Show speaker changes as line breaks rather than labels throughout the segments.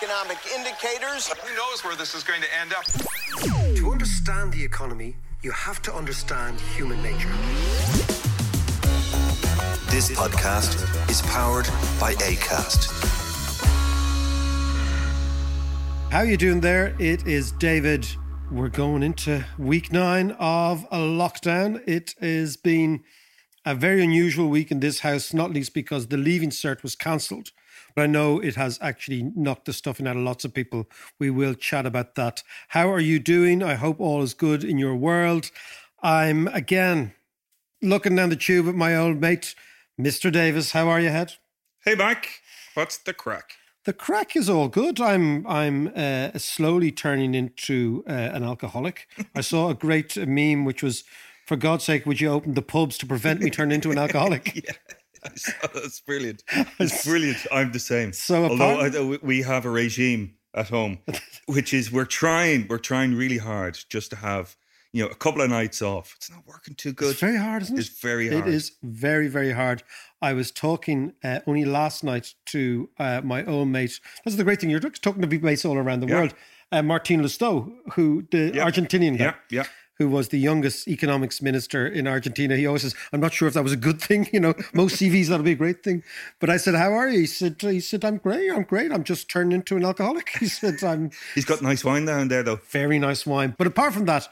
Economic indicators.
Who knows where this is going to end up?
To understand the economy, you have to understand human nature.
This podcast is powered by ACAST.
How you doing there? It is David. We're going into week nine of a lockdown. It has been a very unusual week in this house, not least because the leaving cert was cancelled. But I know it has actually knocked the stuffing out of lots of people. We will chat about that. How are you doing? I hope all is good in your world. I'm again looking down the tube at my old mate, Mr. Davis. How are you, head?
Hey, Mike. What's the crack?
The crack is all good. I'm I'm uh, slowly turning into uh, an alcoholic. I saw a great meme which was, "For God's sake, would you open the pubs to prevent me turning into an alcoholic?"
yeah, I saw that. That's brilliant. It's brilliant. I'm the same.
So
although I, we have a regime at home, which is we're trying we're trying really hard just to have you know a couple of nights off. It's not working too good.
It's very hard, isn't it?
It's very hard.
It is very, very hard. I was talking uh, only last night to uh, my own mate. That's the great thing. You're talking to people mates all around the
Yeah.
world. Uh, Martin Lousteau, who the
Yeah.
Argentinian guy,
Yeah, yeah.
Who was the youngest economics minister in Argentina. He always says, "I'm not sure if that was a good thing." You know, most CVs that'll be a great thing. But I said, "How are you?" He said, "He said I'm great. I'm great. I'm just turned into an alcoholic." He said, "I'm."
He's got nice wine down there though.
very nice wine. But apart from that,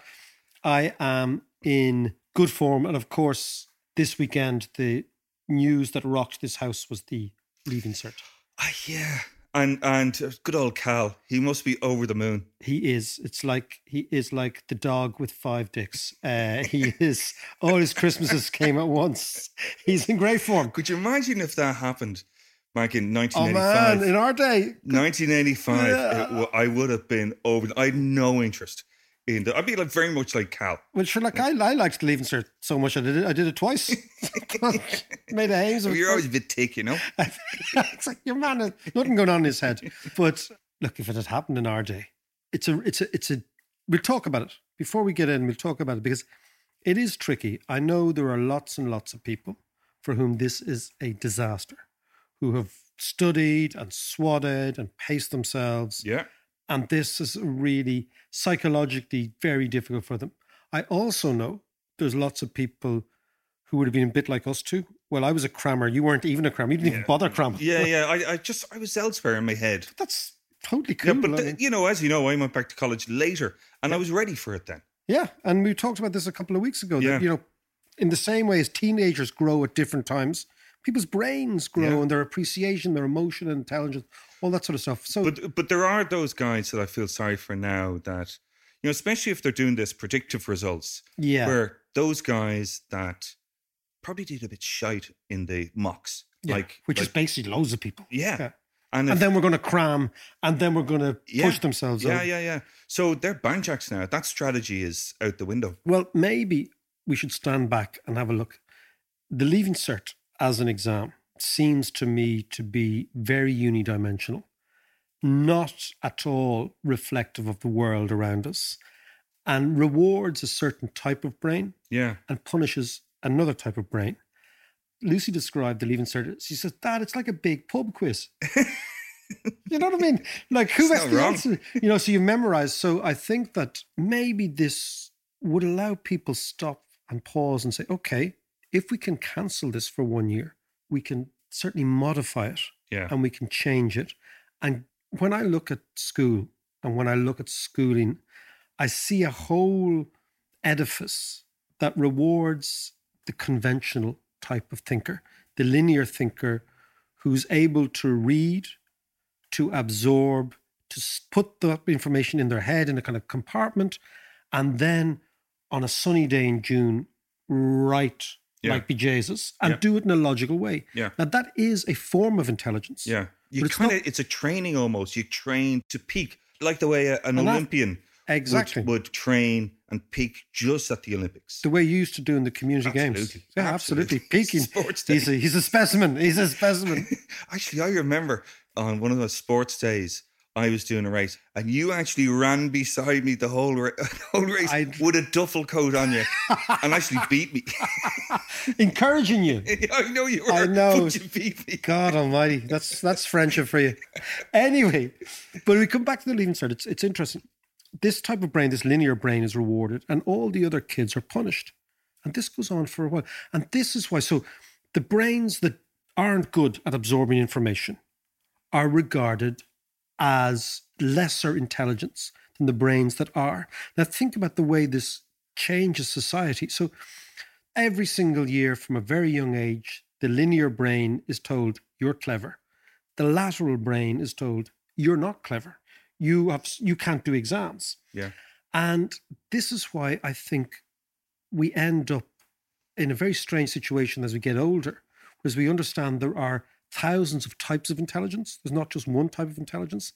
I am in good form. And of course, this weekend, the news that rocked this house was the leaving cert.
Ah, yeah. And and uh, good old Cal, he must be over the moon.
He is. It's like he is like the dog with five dicks. Uh, he is. All his Christmases came at once. He's in great form.
Could you imagine if that happened back in
Oh
1985?
man, in our day,
1985,
Yeah.
it I would have been over. I had no interest in that. I'd be like very much like Cal.
well, sure. Like I, I liked the leaving cert so much. I did it. I did it twice. Made a haze of
You're always a bit thick, you know.
it's like your man, nothing going on in his head. But look, if it had happened in our day, it's a, it's a, it's a. We'll talk about it before we get in. We'll talk about it because it is tricky. I know there are lots and lots of people for whom this is a disaster, who have studied and swatted and paced themselves,
Yeah.
And this is really psychologically very difficult for them. I also know there's lots of people who would have been a bit like us too. Well, I was a crammer. You weren't even a crammer. You didn't even bother cramming.
Yeah, yeah. I, I just I was elsewhere in my head.
That's totally cool.
Yeah, but
I
the-
mean-
you know, as you know, I went back to college later, and I was ready for it then.
yeah, and we talked about this a couple of weeks ago.
Yeah.
That you know, in the same way as teenagers grow at different times, people's brains grow
Yeah.
and their appreciation, their emotion, and intelligence, all that sort of stuff. So
But but there are those guys that I feel sorry for now that you know, especially if they're doing this predictive results,
yeah,
where those guys that probably did a bit shite in the mocks,
yeah,
like
which is basically loads of people.
yeah.
Yeah.
And,
And
if-
then we're going to cram, and then we're going to
Yeah.
push themselves.
yeah,
over.
yeah, yeah. So they're banjacks now. That strategy is out the window.
Well, maybe we should stand back and have a look. The Leaving Cert as an exam seems to me to be very unidimensional, not at all reflective of the world around us, and rewards a certain type of brain
Yeah.
and punishes another type of brain. Lucy described the Leaving Cert. She says, Dad, it's like a big pub quiz. you know what I mean? Like, who has the answer? You know, so you memorize. So I think that maybe this would allow people stop and pause and say, okay, if we can cancel this for one year, we can certainly modify it
Yeah.
and we can change it. And when I look at school and when I look at schooling, I see a whole edifice that rewards the conventional type of thinker, the linear thinker who's able to read, to absorb, to put the information in their head in a kind of compartment, and then on a sunny day in June, write
Yeah.
like bejesus and
Yeah.
do it in a logical way.
Yeah.
Now, that is a form of intelligence.
Yeah. You
it's
kind of, it's a training almost. You train to peak, like the way an
And that-
Olympian
Exactly.
would, would train and peak just at the Olympics.
the way you used to do in the community games.
Absolutely.
Yeah, absolutely.
Absolutely.
Peaking.
Sports
he's, a, he's a specimen. He's a specimen.
Actually, I remember on one of those sports days, I was doing a race, and you actually ran beside me the whole, ra- the whole race
I-
with a duffel coat on you, and actually beat me.
Encouraging you.
I know you were.
I know.
You beat me.
God Almighty, that's that's friendship for you. Anyway, but we come back to the leaving cert. It's it's interesting. This type of brain, this linear brain, is rewarded, and all the other kids are punished, and this goes on for a while. And this is why. So, the brains that aren't good at absorbing information are regarded as lesser intelligence than the brains that are. Now, think about the way this changes society. So, every single year from a very young age, the linear brain is told, you're clever. The lateral brain is told, you're not clever. You, have, you can't do exams.
Yeah.
And this is why I think we end up in a very strange situation as we get older, because we understand there are thousands of types of intelligence. There's not just one type of intelligence.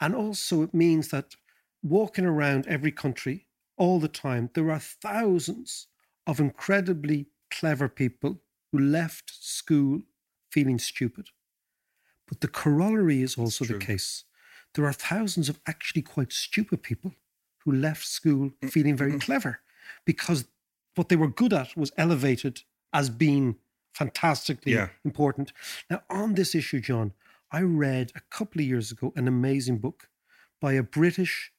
And also, it means that walking around every country all the time, there are thousands of incredibly clever people who left school feeling stupid. But the corollary is also the case. There are thousands of actually quite stupid people who left school mm, feeling very mm-hmm. clever because what they were good at was elevated as being fantastically
Yeah.
important. Now, on this issue, John, I read a couple of years ago an amazing book by a British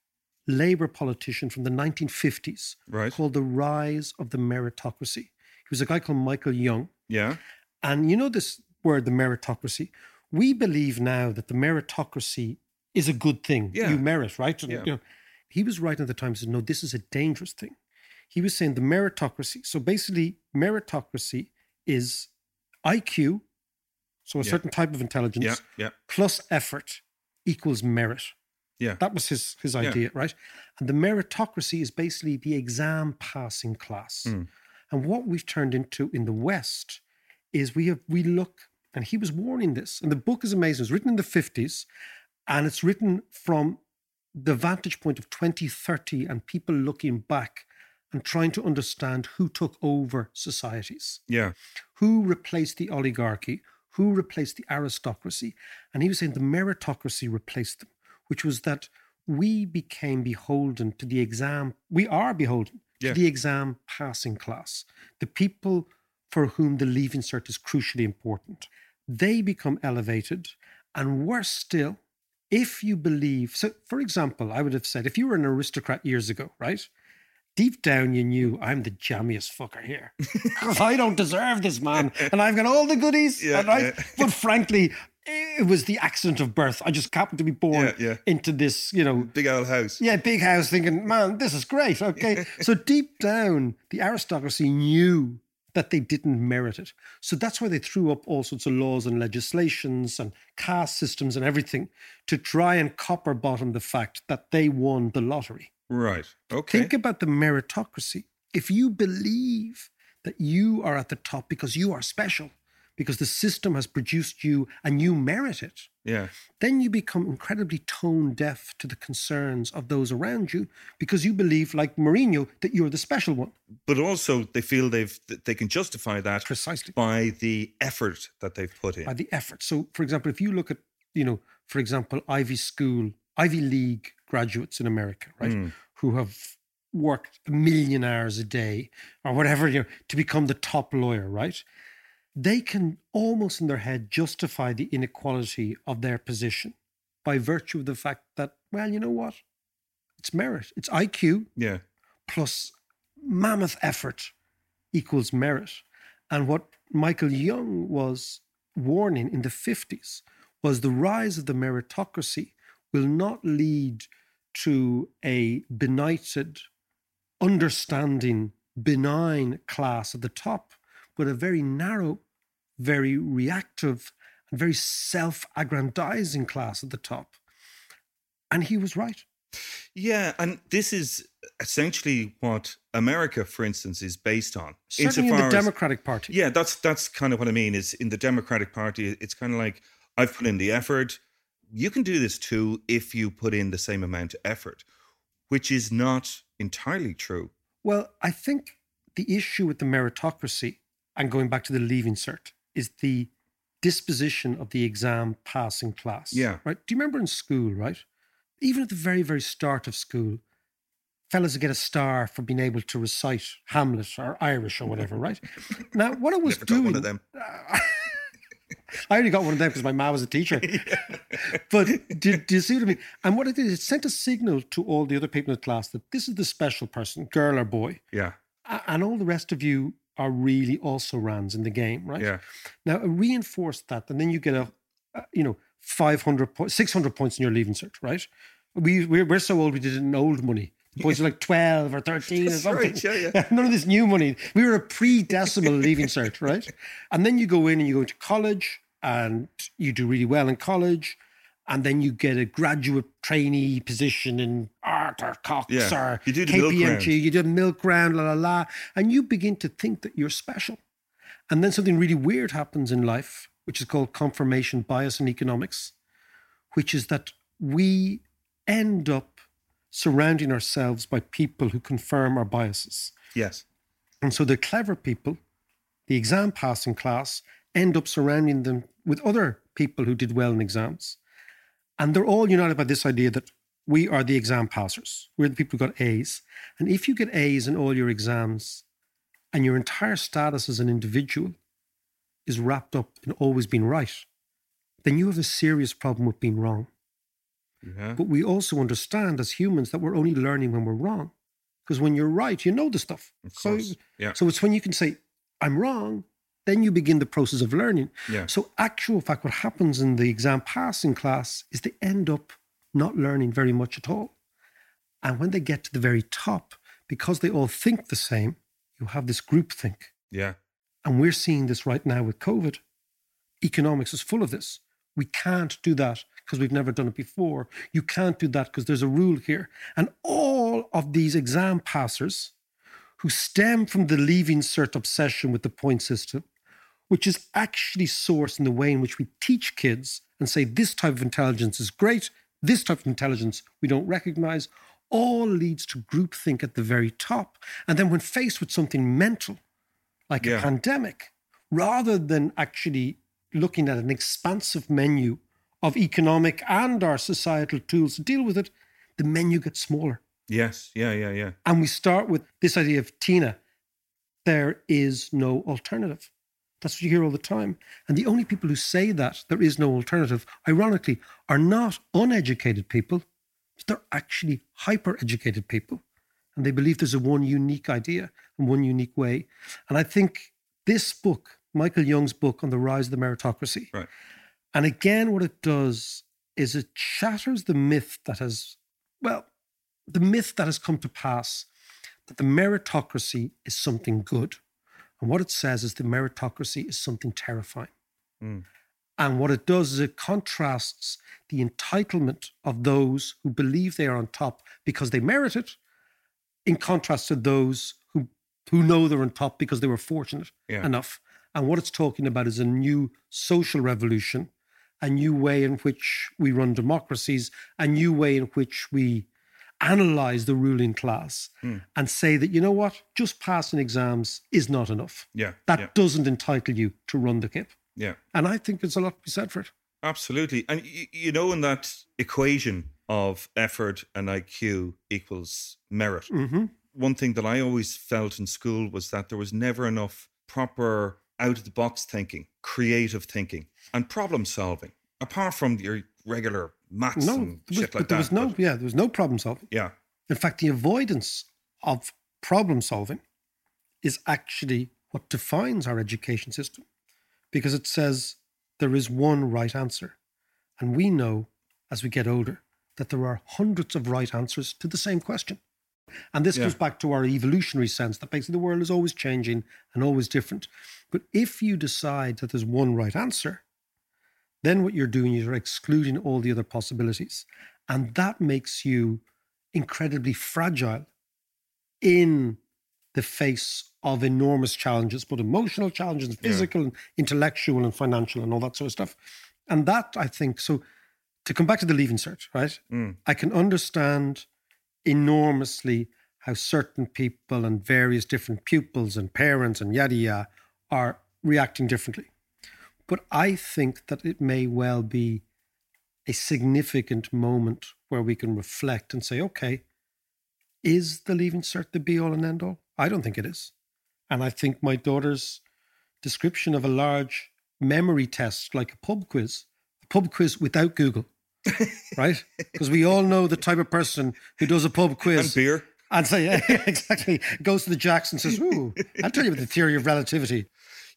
Labour politician from the 1950s
Right.
called The Rise of the Meritocracy. He was a guy called Michael Young.
Yeah.
And you know this word, the meritocracy? We believe now that the meritocracy is a good thing.
Yeah.
You merit, right?
Yeah.
you know, he was writing at the time, he said, no, this is a dangerous thing. He was saying the meritocracy. So basically, meritocracy is IQ, so a
Yeah.
certain type of intelligence,
Yeah. Yeah.
plus effort equals merit.
Yeah.
That was his his idea, right? And the meritocracy is basically the exam passing class.
Mm.
And what we've turned into in the West is we have we look, and he was warning this, and the book is amazing. It's written in the 50s, and it's written from the vantage point of 2030 and people looking back and trying to understand who took over societies
Yeah.
who replaced the oligarchy, who replaced the aristocracy. And he was saying the meritocracy replaced them, which was that we became beholden to the exam. We are beholden
Yeah.
to the exam passing class, the people for whom the leaving cert is crucially important. They become elevated. And worse still, if you believe, so for example, I would have said, if you were an aristocrat years ago, right? Deep down, you knew I'm the jammiest fucker here. 'Cause I don't deserve this, man. And I've got all the goodies.
Yeah,
and I,
yeah.
But frankly, it was the accident of birth. I just happened to be born
Yeah, yeah.
into this, you know,
Big old house.
yeah, big house thinking, man, this is great. Okay. so deep down, the aristocracy knew that they didn't merit it. So that's why they threw up all sorts of laws and legislations and caste systems and everything to try and copper bottom the fact that they won the lottery.
Right. Okay.
Think about the meritocracy. If you believe that you are at the top because you are special, because the system has produced you and you merit it,
yeah.
then you become incredibly tone deaf to the concerns of those around you because you believe, like Mourinho, that you're the special one.
But also, they feel they've they can justify that
Precisely.
by the effort that they've put in.
by the effort. So, for example, if you look at, you know, for example, Ivy School, Ivy League graduates in America, right, hmm. who have worked a million hours a day or whatever, you know, to become the top lawyer, right? They can almost in their head justify the inequality of their position by virtue of the fact that, well, you know what? It's merit, it's IQ,
yeah.
plus mammoth effort equals merit. And what Michael Young was warning in the 50s was the rise of the meritocracy will not lead to a benighted, understanding, benign class at the top, but a very narrow, very reactive, and very self aggrandizing class at the top. And he was right.
Yeah, and this is essentially what America, for instance, is based on.
Certainly in the
Insofar as-
Democratic Party.
Yeah, that's that's kind of what I mean. Is in the Democratic Party, it's kind of like I've put in the effort. You can do this too if you put in the same amount of effort, which is not entirely true.
Well, I think the issue with the meritocracy and going back to the leaving cert is the disposition of the exam passing class.
Yeah.
Right. Do you remember in school, right? Even at the very, very start of school, fellas would get a star for being able to recite Hamlet or Irish or whatever, right? Now, what I was
Never got
doing,
one of them.
I only got one of them because my mom was a teacher. But do, do you see what I mean? And what it did, it sent a signal to all the other people in the class that this is the special person, girl or boy,
Yeah,
and all the rest of you are really also rans in the game, right?
yeah,
Now, it reinforced that, and then you get a, a you know, 500 points, 600 points in your leaving cert, right? We, we're, we're so old, we did it in old money. Points are like 12 or 13 or something.
right, yeah, yeah.
None of this new money. We were a pre decimal leaving cert, right? And then you go in and you go into college and you do really well in college. And then you get a graduate trainee position in Arthur Cox
Yeah.
or
You do the milk.
KPMG. You do milk round, la la la. And you begin to think that you're special. And then something really weird happens in life, which is called confirmation bias in economics, which is that we end up surrounding ourselves by people who confirm our biases.
yes,
And so the clever people, the exam passing class, end up surrounding them with other people who did well in exams. And they're all united by this idea that we are the exam passers. We're the people who got A's. And if you get A's in all your exams and your entire status as an individual is wrapped up in always being right, then you have a serious problem with being wrong.
Yeah,
But we also understand as humans that we're only learning when we're wrong. Because when you're right, you know the stuff. So,
yeah.
so it's when you can say, I'm wrong, then you begin the process of learning.
Yeah.
So, actual fact, what happens in the exam passing class is they end up not learning very much at all. And when they get to the very top, because they all think the same, you have this group think.
yeah,
And we're seeing this right now with COVID. Economics is full of this. We can't do that because we've never done it before. You can't do that because there's a rule here. And all of these exam passers who stem from the leaving cert obsession with the point system, which is actually sourced in the way in which we teach kids and say this type of intelligence is great, this type of intelligence we don't recognize, all leads to groupthink at the very top. And then when faced with something mental, like a pandemic, rather than actually looking at an expansive menu of economic and our societal tools to deal with it, the menu gets smaller.
yes, yeah, yeah, yeah.
And we start with this idea of Tina, there is no alternative. That's what you hear all the time. And the only people who say that there is no alternative, ironically, are not uneducated people, but they're actually hyper educated people. And they believe there's a one unique idea and one unique way. And I think this book, Michael Young's book on the rise of the meritocracy,
Right.
And again, what it does is it shatters the myth that has, well, the myth that has come to pass that the meritocracy is something good. And what it says is the meritocracy is something terrifying.
Mm.
And what it does is it contrasts the entitlement of those who believe they are on top because they merit it, in contrast to those who, who know they're on top because they were fortunate
Yeah.
enough. And what it's talking about is a new social revolution, a new way in which we run democracies, a new way in which we analyze the ruling class
Hmm.
and say that, you know what, just passing exams is not enough.
Yeah,
That
yeah.
doesn't entitle you to run the KIP.
Yeah,
And I think there's a lot to be said for it.
absolutely. And y- you know, in that equation of effort and IQ equals merit,
hmm
one thing that I always felt in school was that there was never enough proper out of the box thinking, creative thinking, and problem solving. Apart from your regular maths
No,
and
was,
shit like
but there was no,
but
yeah, there was no problem solving.
yeah,
In fact, the avoidance of problem solving is actually what defines our education system because it says there is one right answer. And we know as we get older that there are hundreds of right answers to the same question. And this
Yeah.
goes back to our evolutionary sense that basically the world is always changing and always different. But if you decide that there's one right answer, then what you're doing is you're excluding all the other possibilities. And that makes you incredibly fragile in the face of enormous challenges, both emotional challenges, physical, and intellectual, and financial, and all that sort of stuff. And that, I think, so to come back to the leaving cert, right?
Mm.
I can understand enormously how certain people and various different pupils and parents and yada yada are reacting differently. But I think that it may well be a significant moment where we can reflect and say, okay, is the leaving cert the be all and end all? I don't think it is. And I think my daughter's description of a large memory test like a pub quiz, a pub quiz without Google, right? Because we all know the type of person who does a pub quiz
And beer.
and say, yeah, exactly, goes to the jacks and says, Ooh, I'll tell you about the theory of relativity.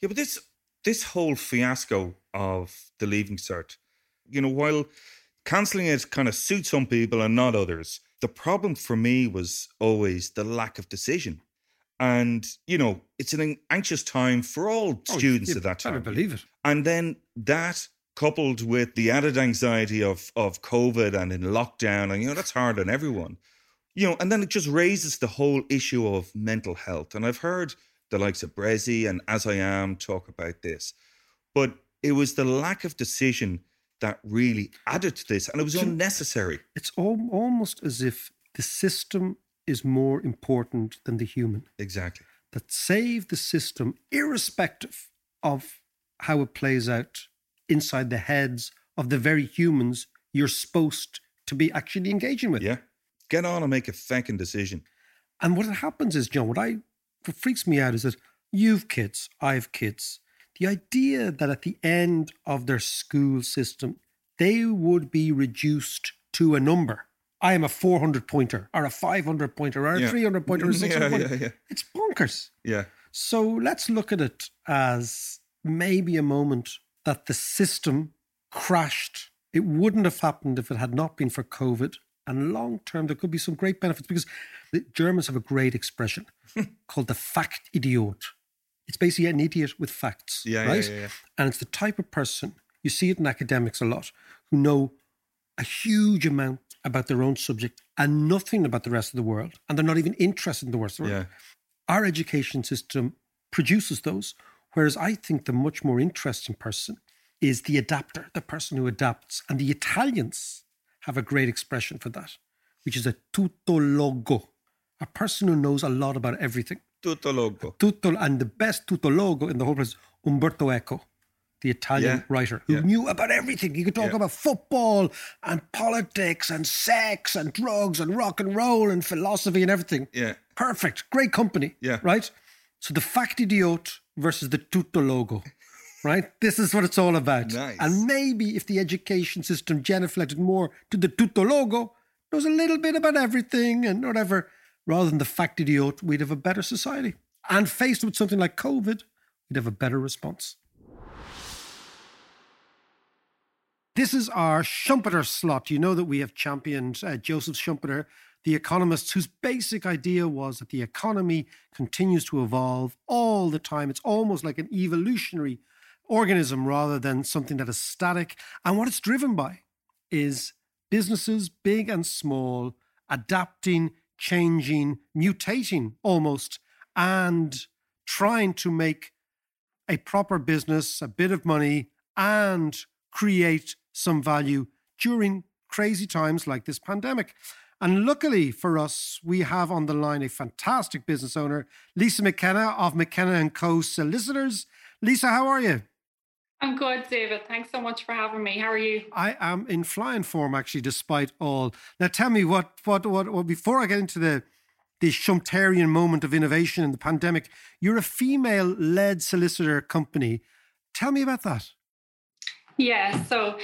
Yeah, but this this whole fiasco of the leaving cert, you know, while cancelling it kind of suits some people and not others, the problem for me was always the lack of decision. And, you know, it's an anxious time for all oh, students
Oh, you
at that time.
I believe it.
And then that coupled with the added anxiety of of COVID and in lockdown, and you know, that's hard on everyone. You know, and then it just raises the whole issue of mental health. And I've heard the likes of Bressie and As I Am talk about this. But it was the lack of decision that really added to this, and it was unnecessary.
It's al- almost as if the system is more important than the human.
Exactly.
That save the system, irrespective of how it plays out inside the heads of the very humans you're supposed to be actually engaging with.
Yeah. Get on and make a fucking decision.
And what happens is, John, what I what freaks me out is that you've kids, I've kids. The idea that at the end of their school system, they would be reduced to a number. I am a 400 pointer, or a 500 pointer, or a
Yeah.
300 pointer, or a
Yeah,
600 pointer.
yeah, yeah.
It's bonkers.
Yeah.
So let's look at it as maybe a moment that the system crashed. It wouldn't have happened if it had not been for COVID. And long term, there could be some great benefits because the Germans have a great expression called the Fachidiot. It's basically an idiot with facts,
Yeah,
right?
yeah, yeah.
And it's the type of person, you see it in academics a lot, who know a huge amount about their own subject and nothing about the rest of the world. And they're not even interested in the rest of the world our education system produces those. Whereas I think the much more interesting person is the adapter, the person who adapts. And the Italians have a great expression for that, which is a tuttologo, a person who knows a lot about everything.
Tutto loco.
Tutto, and the best tuttologo in the whole place, Umberto Eco, the Italian
Yeah,
writer who
yeah.
knew about everything. He could talk
Yeah.
about football and politics and sex and drugs and rock and roll and philosophy and everything.
Yeah.
Perfect. Great company.
Yeah.
Right? So the Fachidiot versus the tutto logo. Right? This is what it's all about.
Nice.
And maybe if the education system genuflected more to the tutto logo, knows a little bit about everything and whatever, rather than the Fachidiot, we'd have a better society. And faced with something like COVID, we'd have a better response. This is our Schumpeter slot. You know that we have championed uh, Joseph Schumpeter, the economists, whose basic idea was that the economy continues to evolve all the time. It's almost like an evolutionary organism rather than something that is static. And what it's driven by is businesses, big and small, adapting, changing, mutating almost, and trying to make a proper business, a bit of money, and create some value during crazy times like this pandemic. And luckily for us, we have on the line a fantastic business owner, Lisa McKenna of McKenna and Co. Solicitors. Lisa, how are you?
I'm good, David. Thanks so much for having me. How are you?
I am in flying form, actually, despite all. Now, tell me what, what, what, what before I get into the the Schumpeterian moment of innovation in the pandemic, you're a female-led solicitor company. Tell me about that.
Yeah, so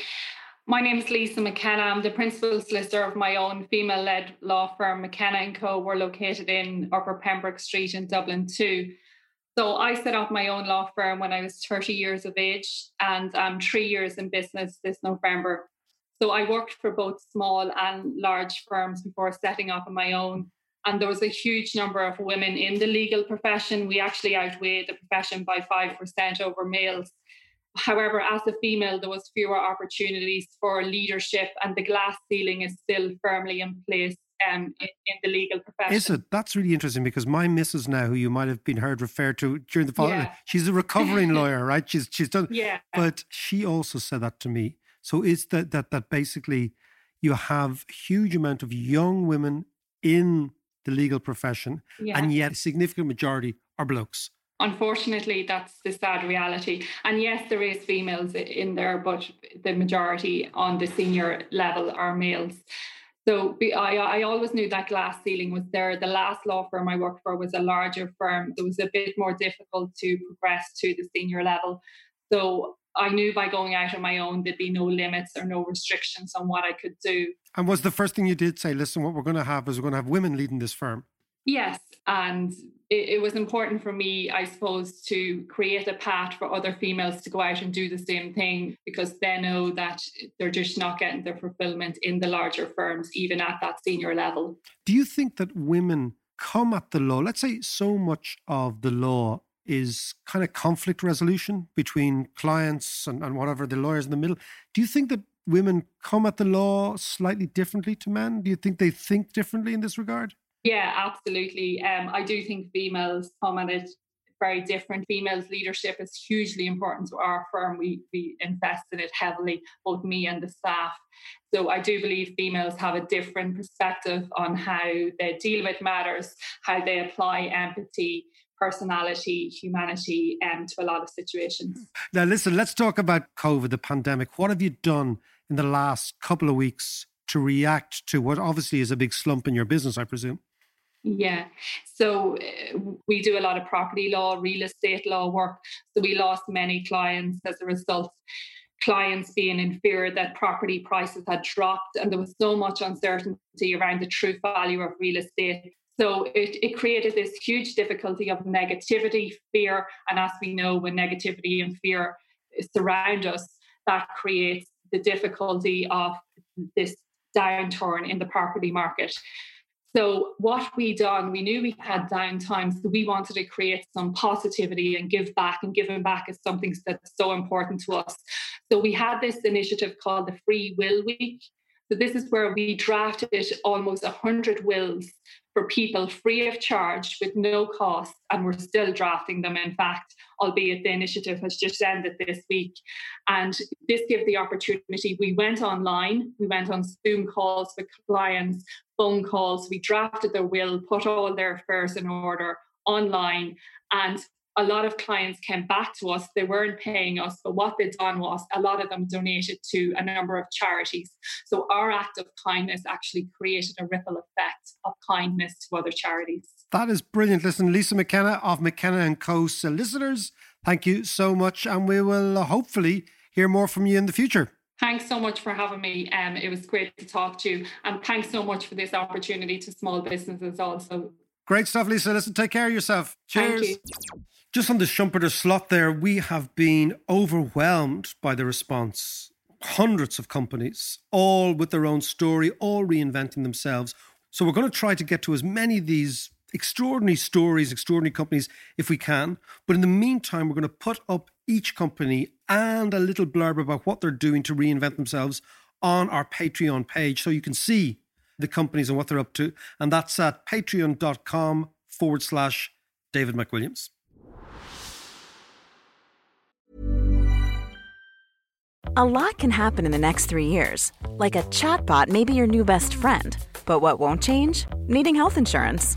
my name is Lisa McKenna. I'm the principal solicitor of my own female-led law firm, McKenna and Co. We're located in Upper Pembroke Street in Dublin 2. So I set up my own law firm when I was 30 years of age, and I'm three years in business this November. So I worked for both small and large firms before setting up on my own. and there was a huge number of women in the legal profession. We actually outweighed the profession by 5% over males. However, as a female, there was fewer opportunities for leadership, and the glass ceiling is still firmly in place um, in, in, the legal profession.
Is it? That's really interesting because my missus now, who you might have been heard referred to during the fall, yeah. she's a recovering lawyer, right? She's she's done.
Yeah.
But she also said that to me. So it's that that that basically you have a huge amount of young women in the legal profession, yeah. and yet a significant majority are blokes.
Unfortunately, that's the sad reality. And yes, there is females in there, but the majority on the senior level are males. So I, I always knew that glass ceiling was there. The last law firm I worked for was a larger firm. It was a bit more difficult to progress to the senior level. So I knew by going out on my own there'd be no limits or no restrictions on what I could do.
And was the first thing you did say, listen, what we're going to have is we're going to have women leading this firm?
Yes. And it, it, was important for me, I suppose, to create a path for other females to go out and do the same thing because they know that they're just not getting their fulfillment in the larger firms, even at that senior level.
Do you think that women come at the law? Let's say so much of the law is kind of conflict resolution between clients and, and whatever the lawyers in the middle. Do you think that women come at the law slightly differently to men? Do you think they think differently in this regard?
Yeah, absolutely. Um, I do think females come at it very different. Females leadership is hugely important to our firm. We we invest in it heavily, both me and the staff. So I do believe females have a different perspective on how they deal with matters, how they apply empathy, personality, humanity um, to a lot of situations.
Now, listen, let's talk about COVID, the pandemic. What have you done in the last couple of weeks to react to what obviously is a big slump in your business, I presume?
Yeah. So uh, we do a lot of property law, real estate law work. So we lost many clients as a result. Clients being in fear that property prices had dropped, and there was so much uncertainty around the true value of real estate. So it, it created this huge difficulty of negativity, fear. And as we know, when negativity and fear surround us, that creates the difficulty of this downturn in the property market. So what we done, we knew we had downtime, so we wanted to create some positivity and give back. And giving back is something that's so important to us. So we had this initiative called the Free Will Week. So this is where we drafted almost 100 wills for people free of charge with no cost, and we're still drafting them, in fact, albeit the initiative has just ended this week. And this gave the opportunity. We went online, we went on Zoom calls with clients, phone calls, we drafted their will, put all their affairs in order online, and a lot of clients came back to us. They weren't paying us, but what they'd done was a lot of them donated to a number of charities. So our act of kindness actually created a ripple effect of kindness to other charities.
That is brilliant. Listen, Lisa McKenna of McKenna and Co. Solicitors, thank you so much, and we will uh, hopefully hear more from you in the future.
Thanks so much for having me. Um, it was great to talk to you, and thanks so much for this opportunity to small businesses also.
Great stuff, Lisa. Listen, take care of yourself. Cheers. Just on the Schumpeter slot there, we have been overwhelmed by the response. Hundreds of companies, all with their own story, all reinventing themselves. So we're going to try to get to as many of these extraordinary stories, extraordinary companies if we can. But in the meantime, we're going to put up each company and a little blurb about what they're doing to reinvent themselves on our Patreon page so you can see the companies and what they're up to. And that's at patreon.com forward slash David McWilliams.
A lot can happen in the next three years. Like a chatbot may be your new best friend. But what won't change? Needing health insurance.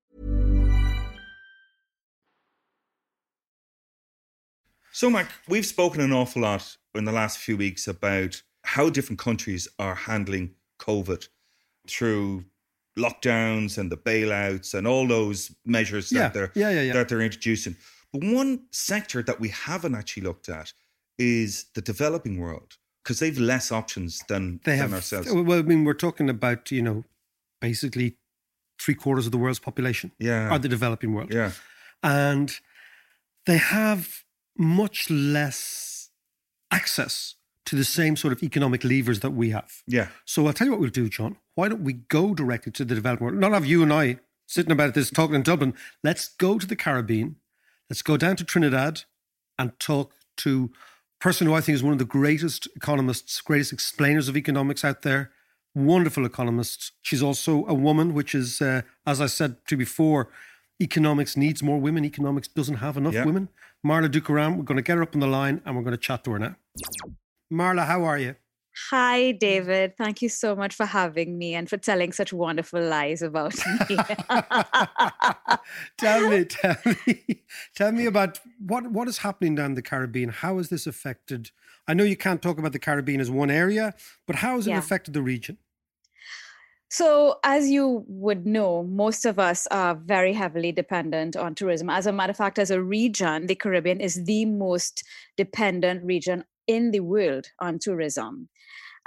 So, Mark, we've spoken an awful lot in the last few weeks about how different countries are handling COVID through lockdowns and the bailouts and all those measures
Yeah,
that they're
yeah, yeah,
that they're introducing. But one sector that we haven't actually looked at is the developing world because they've less options than,
They
than
have.
ourselves.
Well, I mean, we're talking about you know, basically three quarters of the world's population
Yeah.
are the developing world.
Yeah.
and they have much less access to the same sort of economic levers that we have.
Yeah.
So I'll tell you what we'll do, John. Why don't we go directly to the developing world? Not have you and I sitting about this talking in Dublin. Let's go to the Caribbean. Let's go down to Trinidad and talk to a person who I think is one of the greatest economists, greatest explainers of economics out there. Wonderful economist. She's also a woman, which is, uh, as I said to you before, economics needs more women. Economics doesn't have enough
Yeah.
women. Marla Dukharan, we're going to get her up on the line and we're going to chat to her now. Marla, how are you?
Hi, David. Thank you so much for having me and for telling such wonderful lies about me.
tell me, tell me, tell me about what what is happening down the Caribbean. How has this affected? I know you can't talk about the Caribbean as one area, but how has it
Yeah.
affected the region?
So, as you would know, most of us are very heavily dependent on tourism. As a matter of fact, as a region, the Caribbean is the most dependent region in the world on tourism.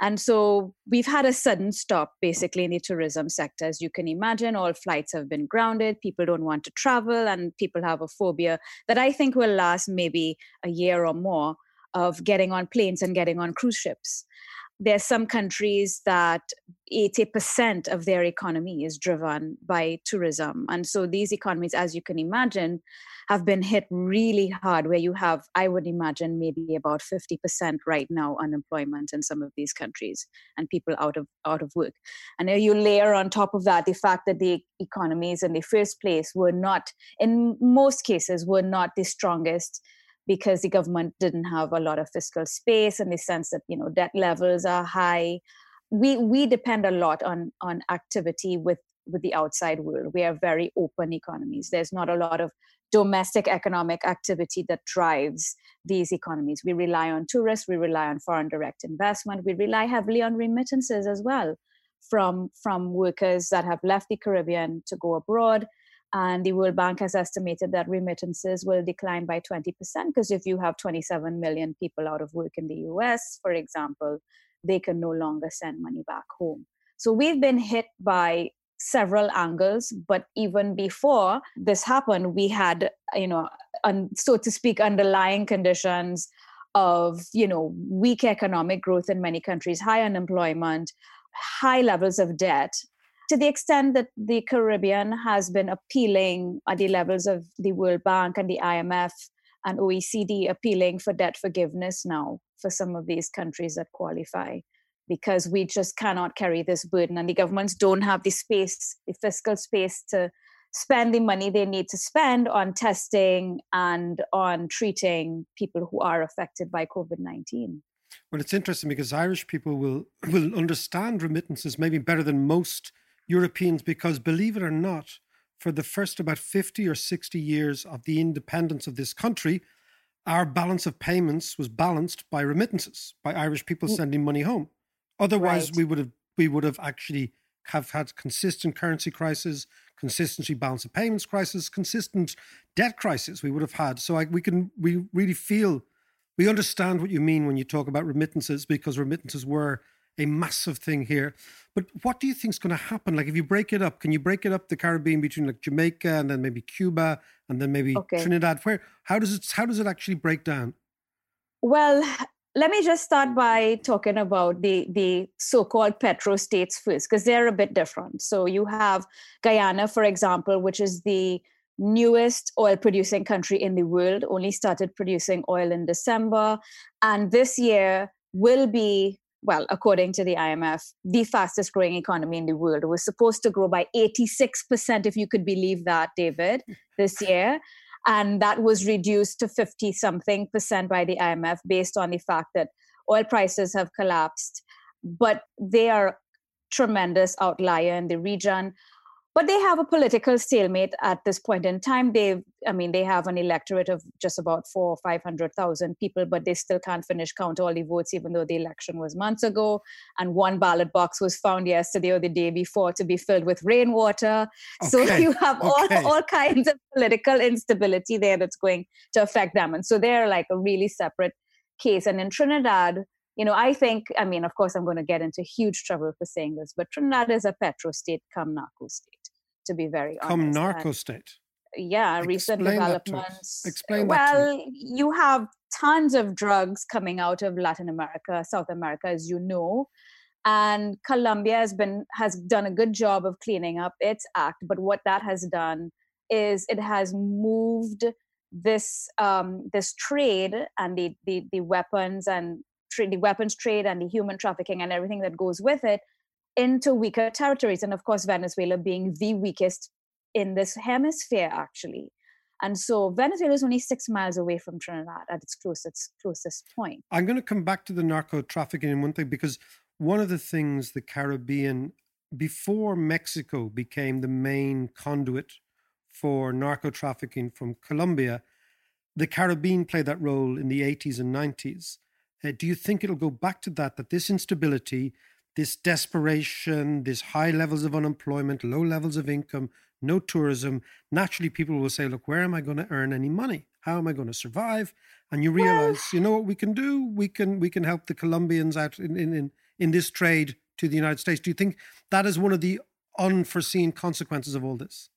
And so we've had a sudden stop basically in the tourism sector. As you can imagine, all flights have been grounded. People don't want to travel, and people have a phobia that I think will last maybe a year or more of getting on planes and getting on cruise ships there are some countries that 80% of their economy is driven by tourism. And so these economies, as you can imagine, have been hit really hard, where you have, I would imagine, maybe about 50% right now unemployment in some of these countries and people out of out of work. And you layer on top of that the fact that the economies in the first place were not, in most cases, were not the strongest because the government didn't have a lot of fiscal space in the sense that you know debt levels are high. We we depend a lot on on activity with with the outside world. We are very open economies. There's not a lot of domestic economic activity that drives these economies. We rely on tourists we rely on foreign direct investment we rely heavily on remittances as well from from workers that have left the caribbean to go abroad and the World Bank has estimated that remittances will decline by 20%. Because if you have 27 million people out of work in the US, for example, they can no longer send money back home. So we've been hit by several angles, but even before this happened, we had, you know, un, so to speak, underlying conditions of, you know, weak economic growth in many countries, high unemployment, high levels of debt, to the extent that the Caribbean has been appealing at the levels of the World Bank and the IMF and OECD appealing for debt forgiveness now for some of these countries that qualify because we just cannot carry this burden and the governments don't have the space, the fiscal space to spend the money they need to spend on testing and on treating people who are affected by COVID 19.
Well, it's interesting because Irish people will will understand remittances maybe better than most Europeans because, believe it or not, for the first about 50 or 60 years of the independence of this country, our balance of payments was balanced by remittances, by Irish people mm. sending money home. Otherwise,
Right.
we would have we would have actually have had consistent currency crisis, consistency balance of payments crisis, consistent debt crisis. We would have had. So I, we can we really feel we understand what you mean when you talk about remittances because remittances were a massive thing here. But what do you think is going to happen? Like, if you break it up, can you break it up the Caribbean between like Jamaica and then maybe Cuba and then maybe okay. Trinidad? Where how does it how does it actually break down?
Well, let me just start by talking about the the so-called petro states first because they're a bit different so you have guyana for example which is the newest oil producing country in the world only started producing oil in december and this year will be well according to the imf the fastest growing economy in the world. It was supposed to grow by 86% if you could believe that david this year. And that was reduced to 50 something percent by the IMF based on the fact that oil prices have collapsed. But they are tremendous outlier in the region but they have a political stalemate at this point in time. They, I mean, they have an electorate of just about four or five hundred thousand people, but they still can't finish count all the votes, even though the election was months ago. And one ballot box was found yesterday or the day before to be filled with rainwater. Okay. So you have okay. all all kinds of political instability there that's going to affect them, and so they're like a really separate case. And in Trinidad, you know, I think, I mean, of course, I'm going to get into huge trouble for saying this, but Trinidad is a petro state come narco state to be very
honest. Come narco state.
Yeah, Explain recent developments.
Explain
well, you have tons of drugs coming out of Latin America, South America, as you know. And Colombia has been has done a good job of cleaning up its act. But what that has done is it has moved this um, this trade and the, the the weapons and tra- the weapons trade and the human trafficking and everything that goes with it into weaker territories. And of course, Venezuela being the weakest in this hemisphere, actually. And so Venezuela is only six miles away from Trinidad at its closest closest point.
I'm going to come back to the narco trafficking in one thing because one of the things the Caribbean, before Mexico became the main conduit for narco trafficking from Colombia, the Caribbean played that role in the 80s and 90s. Uh, do you think it'll go back to that? That this instability, this desperation, this high levels of unemployment, low levels of income, no tourism, naturally people will say, look, where am I going to earn any money? How am I going to survive? And you realize, you know what we can do? We can we can help the Colombians out in, in, in, in this trade to the United States. Do you think that is one of the unforeseen consequences of all this?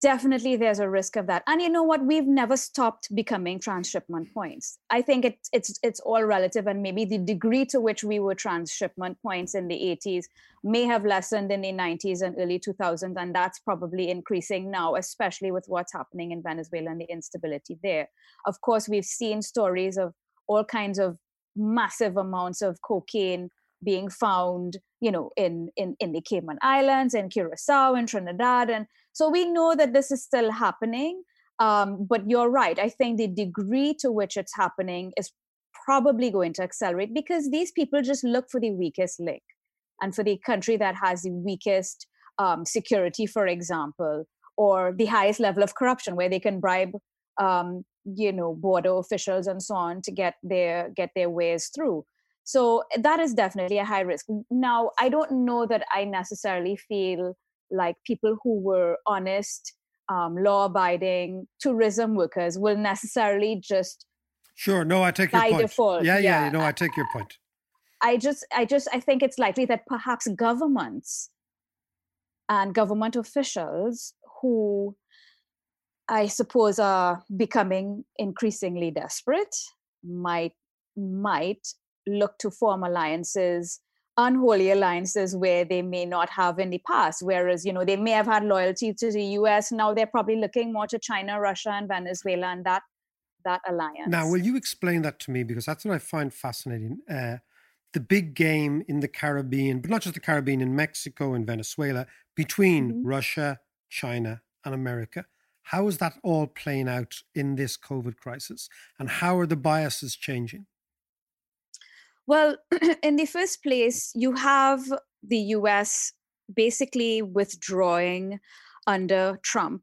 Definitely there's a risk of that. And you know what? We've never stopped becoming transshipment points. I think it, it's it's all relative and maybe the degree to which we were transshipment points in the 80s may have lessened in the 90s and early 2000s and that's probably increasing now especially with what's happening in venezuela and the instability there. Of course we've seen stories of all kinds of massive amounts of cocaine being found you know in in in the cayman islands in curacao in trinidad and so we know that this is still happening. Um, but you're right. I think the degree to which it's happening is probably going to accelerate because these people just look for the weakest link and for the country that has the weakest um, security, for example, or the highest level of corruption where they can bribe um, you know border officials and so on to get their get their ways through so that is definitely a high risk. Now i don't know that i necessarily feel like people who were honest, um, law abiding tourism workers will necessarily just
sure no i take your point. default, yeah, yeah yeah. no i take your point.
I just i just i think it's likely that perhaps governments and government officials who i suppose are becoming increasingly desperate might might look to form alliances unholy alliances where they may not have in the past. Whereas you know they may have had loyalty to the us now they're probably looking more to china russia and venezuela and that that alliance.
Now will you explain that to me? Because that's what i find fascinating. Uh, the big game in the caribbean but not just the caribbean in mexico and venezuela between mm-hmm. russia china and america how is that all playing out in this covid crisis? And how are the biases changing
well, in the first place, you have the US basically withdrawing under Trump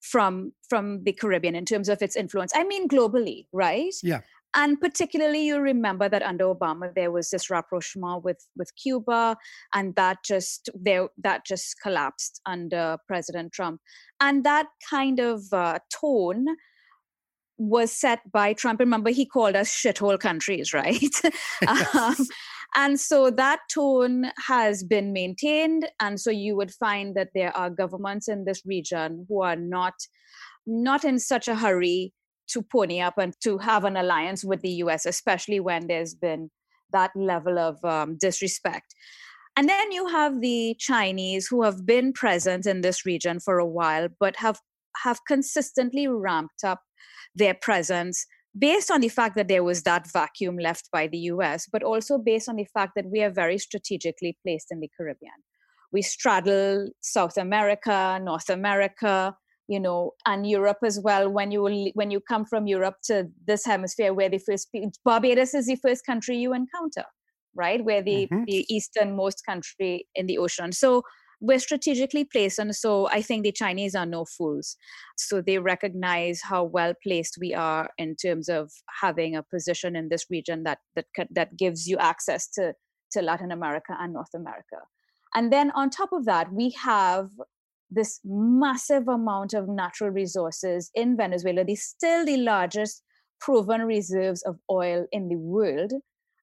from from the Caribbean in terms of its influence. I mean globally, right?
Yeah.
And particularly, you remember that under Obama there was this rapprochement with with Cuba, and that just there that just collapsed under President Trump, and that kind of uh, tone was set by Trump. Remember, he called us shithole countries, right? um, And so that tone has been maintained. And so you would find that there are governments in this region who are not not in such a hurry to pony up and to have an alliance with the US, especially when there's been that level of um, disrespect. And then you have the Chinese who have been present in this region for a while, but have have consistently ramped up their presence based on the fact that there was that vacuum left by the US, but also based on the fact that we are very strategically placed in the Caribbean. We straddle South America, North America, you know, and Europe as well. When you when you come from Europe to this hemisphere, where the first Barbados is the first country you encounter, right? Where the mm-hmm. the easternmost country in the ocean. So we're strategically placed and so i think the chinese are no fools. So they recognize how well placed we are in terms of having a position in this region that that that gives you access to to latin america and north america. And then on top of that we have this massive amount of natural resources in venezuela the still the largest proven reserves of oil in the world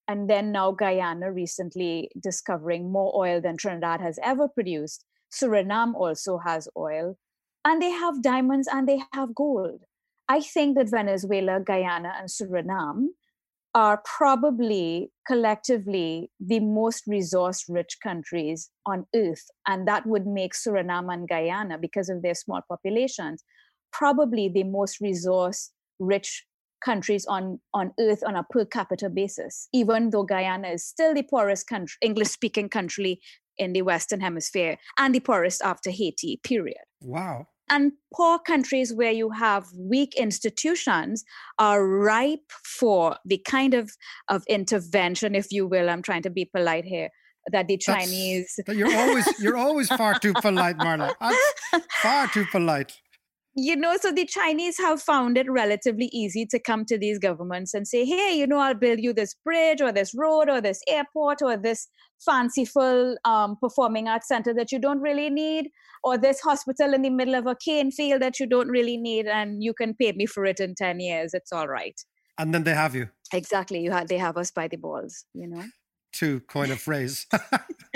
and then now Guyana recently discovering more oil than Trinidad has ever produced. Suriname also has oil, and they have diamonds and they have gold. I think that Venezuela, Guyana, and Suriname are probably collectively the most resource rich countries on earth. And that would make Suriname and Guyana, because of their small populations, probably the most resource rich countries on, on earth on a per capita basis, even though Guyana is still the poorest country, English speaking country in the Western Hemisphere and the poorest after Haiti, period.
Wow.
And poor countries where you have weak institutions are ripe for the kind of, of intervention, if you will. I'm trying to be polite here that the Chinese.
That's, you're always you're always far too polite, Marla. far too polite
you know, so the Chinese have found it relatively easy to come to these governments and say, hey, you know, I'll build you this bridge or this road or this airport or this fanciful um, performing arts center that you don't really need or this hospital in the middle of a cane field that you don't really need and you can pay me for it in 10 years. It's all right.
And then they have you.
Exactly. You have, they have us by the balls, you know?
To coin a phrase.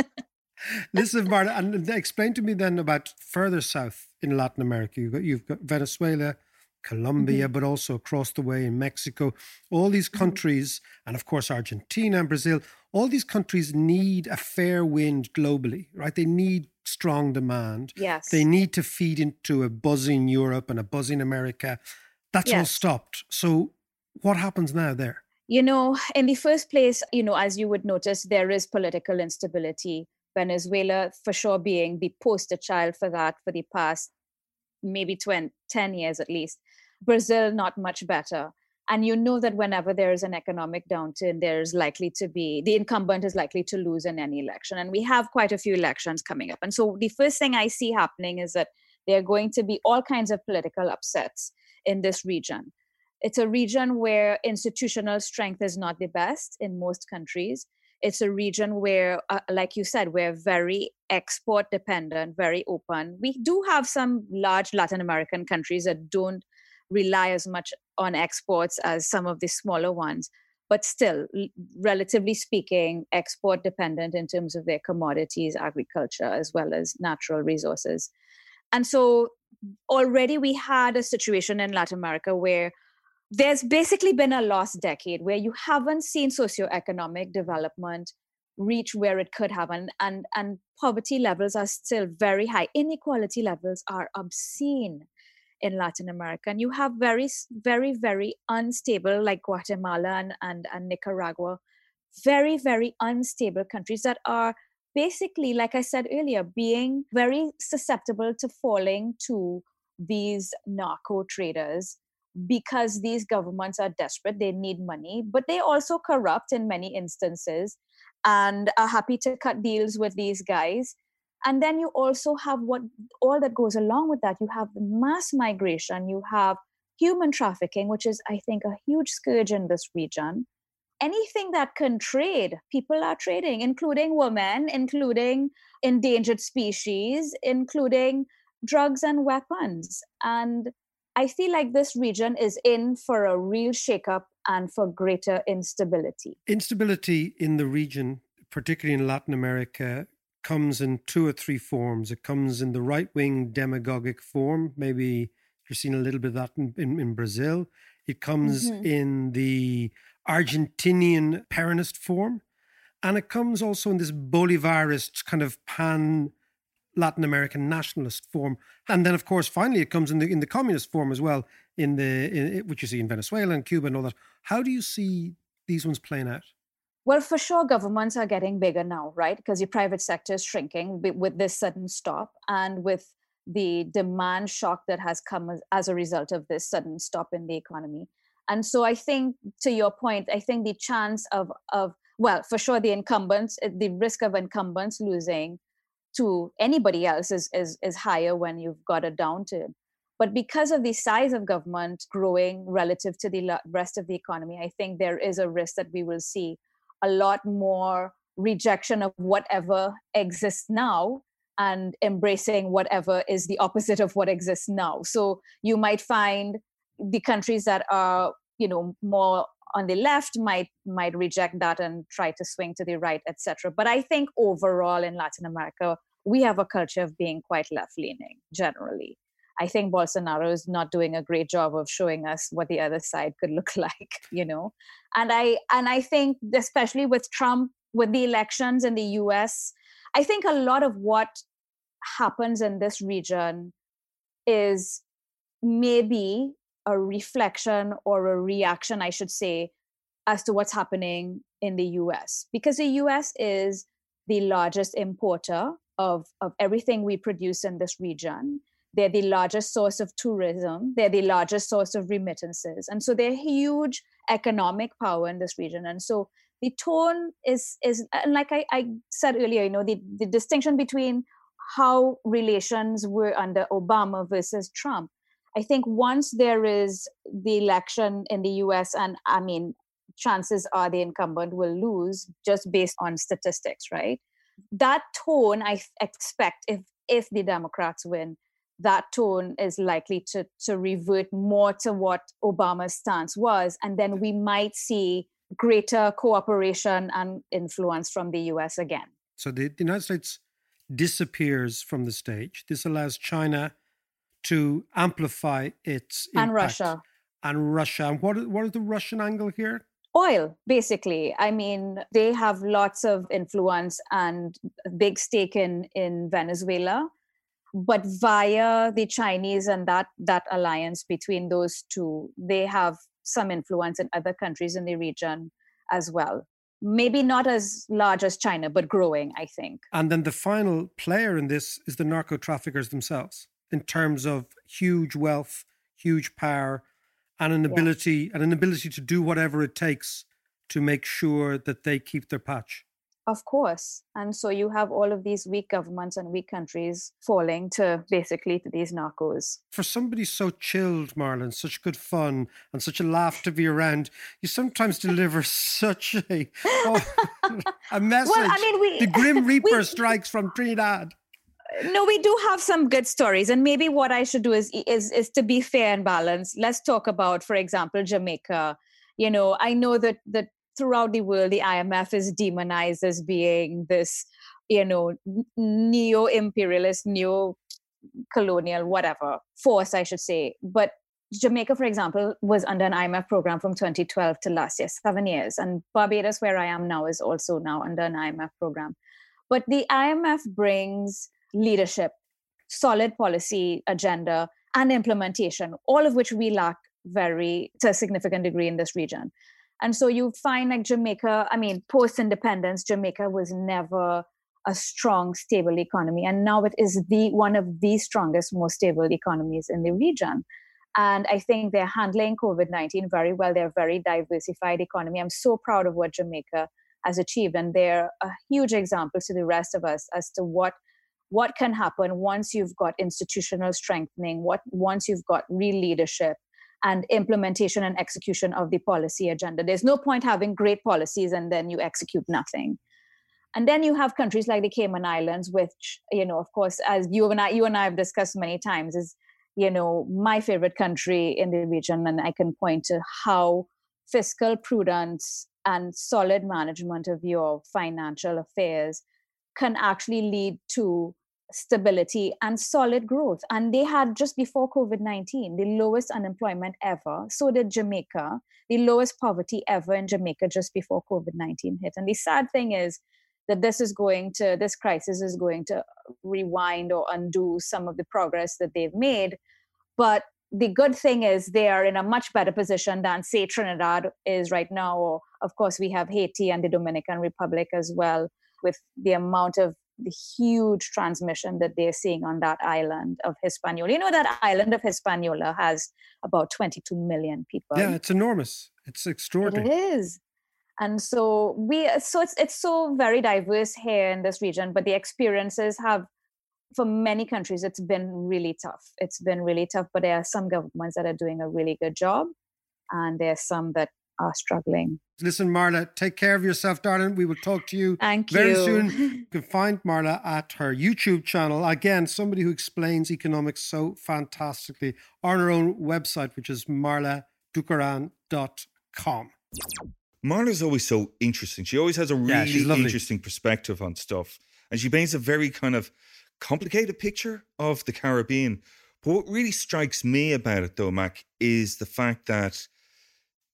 Listen, Marta, and explain to me then about further south in Latin America. You've got, you've got Venezuela, Colombia, mm-hmm. but also across the way in Mexico. All these mm-hmm. countries, and of course Argentina and Brazil, all these countries need a fair wind globally, right? They need strong demand.
Yes.
They need to feed into a buzzing Europe and a buzzing America. That's yes. all stopped. So what happens now there?
You know, in the first place, you know, as you would notice, there is political instability Venezuela for sure being the poster child for that for the past maybe 20, 10 years at least. Brazil, not much better. And you know that whenever there is an economic downturn, there's likely to be the incumbent is likely to lose in any election. And we have quite a few elections coming up. And so the first thing I see happening is that there are going to be all kinds of political upsets in this region. It's a region where institutional strength is not the best in most countries it's a region where uh, like you said we're very export dependent very open. We do have some large latin american countries that don't rely as much on exports as some of the smaller ones but still relatively speaking export dependent in terms of their commodities agriculture as well as natural resources. And so already we had a situation in latin america where there's basically been a lost decade where you haven't seen socioeconomic development reach where it could have and, and and poverty levels are still very high. Inequality levels are obscene in latin america and you have very very very unstable like guatemala and, and, and nicaragua very very unstable countries that are basically like i said earlier being very susceptible to falling to these narco traders because these governments are desperate, they need money, but they also corrupt in many instances and are happy to cut deals with these guys. And then you also have what all that goes along with that. You have mass migration, you have human trafficking, which is, I think, a huge scourge in this region. Anything that can trade, people are trading, including women, including endangered species, including drugs and weapons. And I feel like this region is in for a real shakeup and for greater instability.
Instability in the region particularly in Latin America, comes in two or three forms. It comes in the right wing demagogic form. Maybe you're seeing a little bit of that in, in, in Brazil. It comes mm-hmm. in the Argentinian Peronist form. And it comes also in this Bolivarist kind of pan Latin American nationalist form. And then, of course, finally, it comes in the in the communist form as well, in the in, which you see in Venezuela and Cuba and all that. How do you see these ones playing out?
Well, for sure, governments are getting bigger now, right? Because your private sector is shrinking with this sudden stop and with the demand shock that has come as, a result of this sudden stop in the economy. And so I think, to your point, I think the chance of of well, for sure, the incumbents, eh, the risk of incumbents losing to anybody else is, is, is higher when you've got a downturn. But because of the size of government growing relative to the rest of the economy, I think there is a risk that we will see a lot more rejection of whatever exists now and embracing whatever is the opposite of what exists now. So you might find the countries that are, you know, more on the left might might reject that and try to swing to the right etc but i think overall in latin america we have a culture of being quite left leaning generally. I think bolsonaro is not doing a great job of showing us what the other side could look like you know? And i and i think especially with trump with the elections in the us i think a lot of what happens in this region is maybe a reflection or a reaction, I should say, as to what's happening in the US. Because the US is the largest importer of, of everything we produce in this region. They're the largest source of tourism. They're the largest source of remittances. And so they're huge economic power in this region. And so the tone is, is and like I, I said earlier, you know, the, the distinction between how relations were under Obama versus Trump I think once there is the election in the US, and I mean, chances are the incumbent will lose just based on statistics, right? That tone, I expect, if if the Democrats win, that tone is likely to to revert more to what Obama's stance was, and then we might see greater cooperation and influence from the U.S. again.
So the, the United States disappears from the stage. This allows China to amplify its
and. Russia
and Russia. And what what is the Russian angle here?
Oil, basically. I mean, they have lots of influence and big stake in in Venezuela, but via the Chinese and that that alliance between those two, they have some influence in other countries in the region as well. Maybe not as large as China, but growing, I think.
And then the final player in this is the narco traffickers themselves in terms of huge wealth, huge power, and an ability yeah. and an ability to do whatever it takes to make sure that they keep their patch.
Of course. And so you have all of these weak governments and weak countries falling to basically to these narcos.
For somebody so chilled, Marlon, such good fun and such a laugh to be around, you sometimes deliver such a oh, a message. Well, I mean, we, the Grim Reaper we, strikes from Trinidad
no we do have some good stories and maybe what i should do is is is to be fair and balanced. Let's talk about for example jamaica. You know i know that that throughout the world the imf is demonized as being this you know neo imperialist neo colonial whatever force i should say. But jamaica for example was under an imf program from 2012 to last year seven years and barbados where i am now is also now under an imf program. But the imf brings leadership, solid policy agenda, and implementation, all of which we lack very to a significant degree in this region. And so you find like Jamaica, I mean, post independence, Jamaica was never a strong, stable economy. And now it is the one of the strongest, most stable economies in the region. And I think they're handling COVID 19 very well. They're a very diversified economy. I'm so proud of what Jamaica has achieved. And they're a huge example to the rest of us as to what what can happen once you've got institutional strengthening what once you've got real leadership and implementation and execution of the policy agenda? There's no point having great policies and then you execute nothing. And then you have countries like the cayman islands which you know of course as you and i you and i have discussed many times is you know my favorite country in the region. And i can point to how fiscal prudence and solid management of your financial affairs can actually lead to stability and solid growth. And they had just before COVID 19 the lowest unemployment ever. So did Jamaica, the lowest poverty ever in Jamaica just before COVID 19 hit. And the sad thing is that this is going to, this crisis is going to rewind or undo some of the progress that they've made. But the good thing is they are in a much better position than say Trinidad is right now. Or of course we have Haiti and the Dominican Republic as well, with the amount of the huge transmission that they're seeing on that island of Hispaniola. You know that island of Hispaniola has about 22 million people.
Yeah, it's enormous. It's extraordinary.
It is. And so we so it's it's so very diverse here in this region, but the experiences have for many countries it's been really tough. It's been really tough, but there are some governments that are doing a really good job and there are some that are struggling.
Listen, Marla, take care of yourself, darling. We will talk to you
Thank
very
you.
soon. You can find Marla at her YouTube channel. Again, somebody who explains economics so fantastically on her own website, which is marladukharan.com.
Marla's always so interesting. She always has a really
lovely.
interesting perspective on stuff. And she paints a very kind of complicated picture of the Caribbean. But what really strikes me about it, though, Mac, is the fact that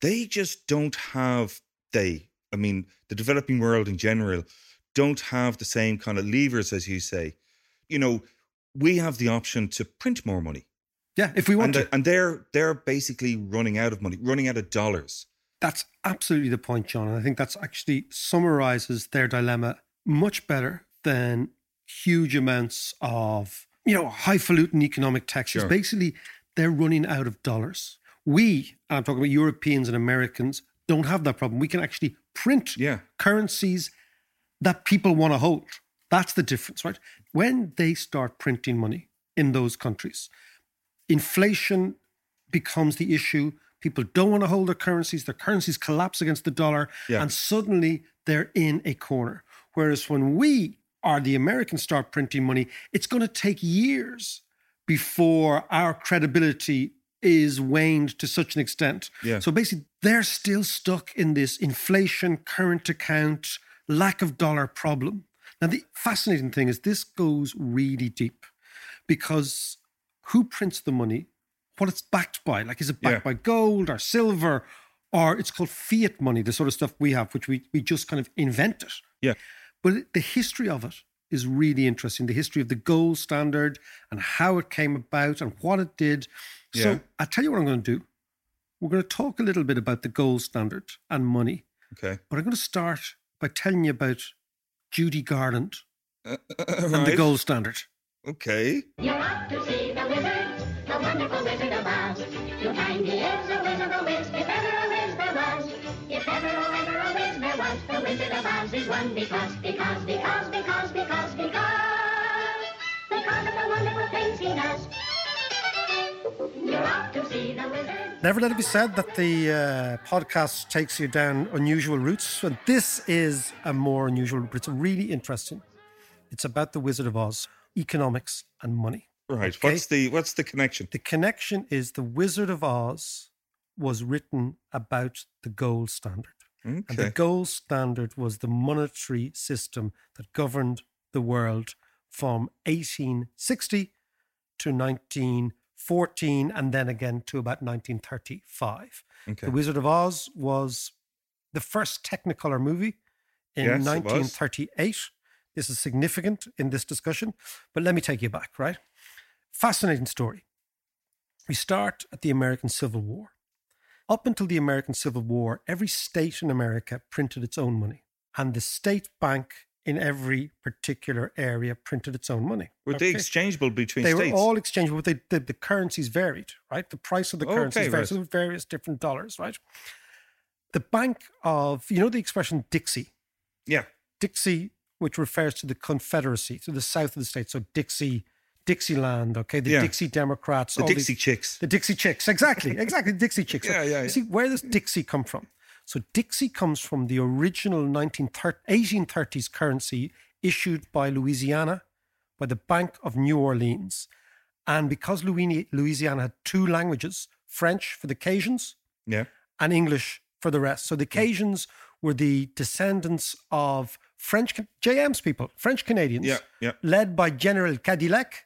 they just don't have, they, I mean, the developing world in general, don't have the same kind of levers, as you say. You know, we have the option to print more money.
Yeah, if we want
and,
to.
and they're they're basically running out of money, running out of dollars.
That's absolutely the point, John. And I think that's actually summarizes their dilemma much better than huge amounts of, you know, highfalutin economic texts.
Sure.
Basically, they're running out of dollars. We, and I'm talking about Europeans and Americans, don't have that problem. We can actually print
Yeah.
currencies that people want to hold. That's the difference, right? When they start printing money in those countries, inflation becomes the issue. People don't want to hold their currencies. Their currencies collapse against the dollar,
Yeah.
and suddenly they're in a corner. Whereas when we or the Americans start printing money, it's going to take years before our credibility is waned to such an extent.
Yeah.
So basically, they're still stuck in this inflation, current account, lack of dollar problem. Now, the fascinating thing is this goes really deep because who prints the money? What it's backed by? Like, is it backed
Yeah.
by gold or silver? Or it's called fiat money, the sort of stuff we have, which we, we just kind of invented.
Yeah.
But the history of it is really interesting. The history of the gold standard and how it came about and what it did.
Yeah.
So I'll tell you what I'm going to do. We're going to talk a little bit about the gold standard and money.
Okay.
But I'm going to start by telling you about Judy Garland
Uh,
and the gold standard.
Okay.
You're off to see the wizard, the wonderful Wizard Wizard of Oz is one because, because, because, because, because, because, because of the wonderful things he does. You're off to see the wizard.
Never let it be said that the uh, podcast takes you down unusual routes. And this is a more unusual route, but it's really interesting. It's about the Wizard of Oz, economics and money.
Right.
Okay?
What's the what's the connection?
The connection is the Wizard of Oz was written about the gold standard. And the gold standard was the monetary system that governed the world from 1860 to 1914 and then again to about 1935.
Okay.
The Wizard of Oz was the first Technicolor movie in
Yes,
1938. This is significant in this discussion, but let me take you back, right? Fascinating story. We start at the American Civil War. Up until the American Civil War, every state in America printed its own money, and the state bank in every particular area printed its own money.
Were they exchangeable between states?
they
states?
were all exchangeable, but they, the, the currencies varied, right? The price of the
Okay,
currencies varied.
right.
So various different dollars, right? The Bank of, you know, the expression Dixie?
Yeah.
Dixie, which refers to the Confederacy, to the south of the state. So Dixie, Dixieland, okay? The
Yeah.
Dixie Democrats.
The Dixie
these-
Chicks.
The Dixie Chicks, exactly, exactly. Dixie Chicks. So
Yeah, yeah,
You see, where does Dixie come from? So Dixie comes from the original 1830s currency issued by Louisiana, by the Bank of New Orleans. And because Louisiana had two languages, French for the Cajuns
Yeah.
and English for the rest. So the mm. Cajuns were the descendants of French JM's people, French Canadians,
Yeah, yeah.
led by General Cadillac.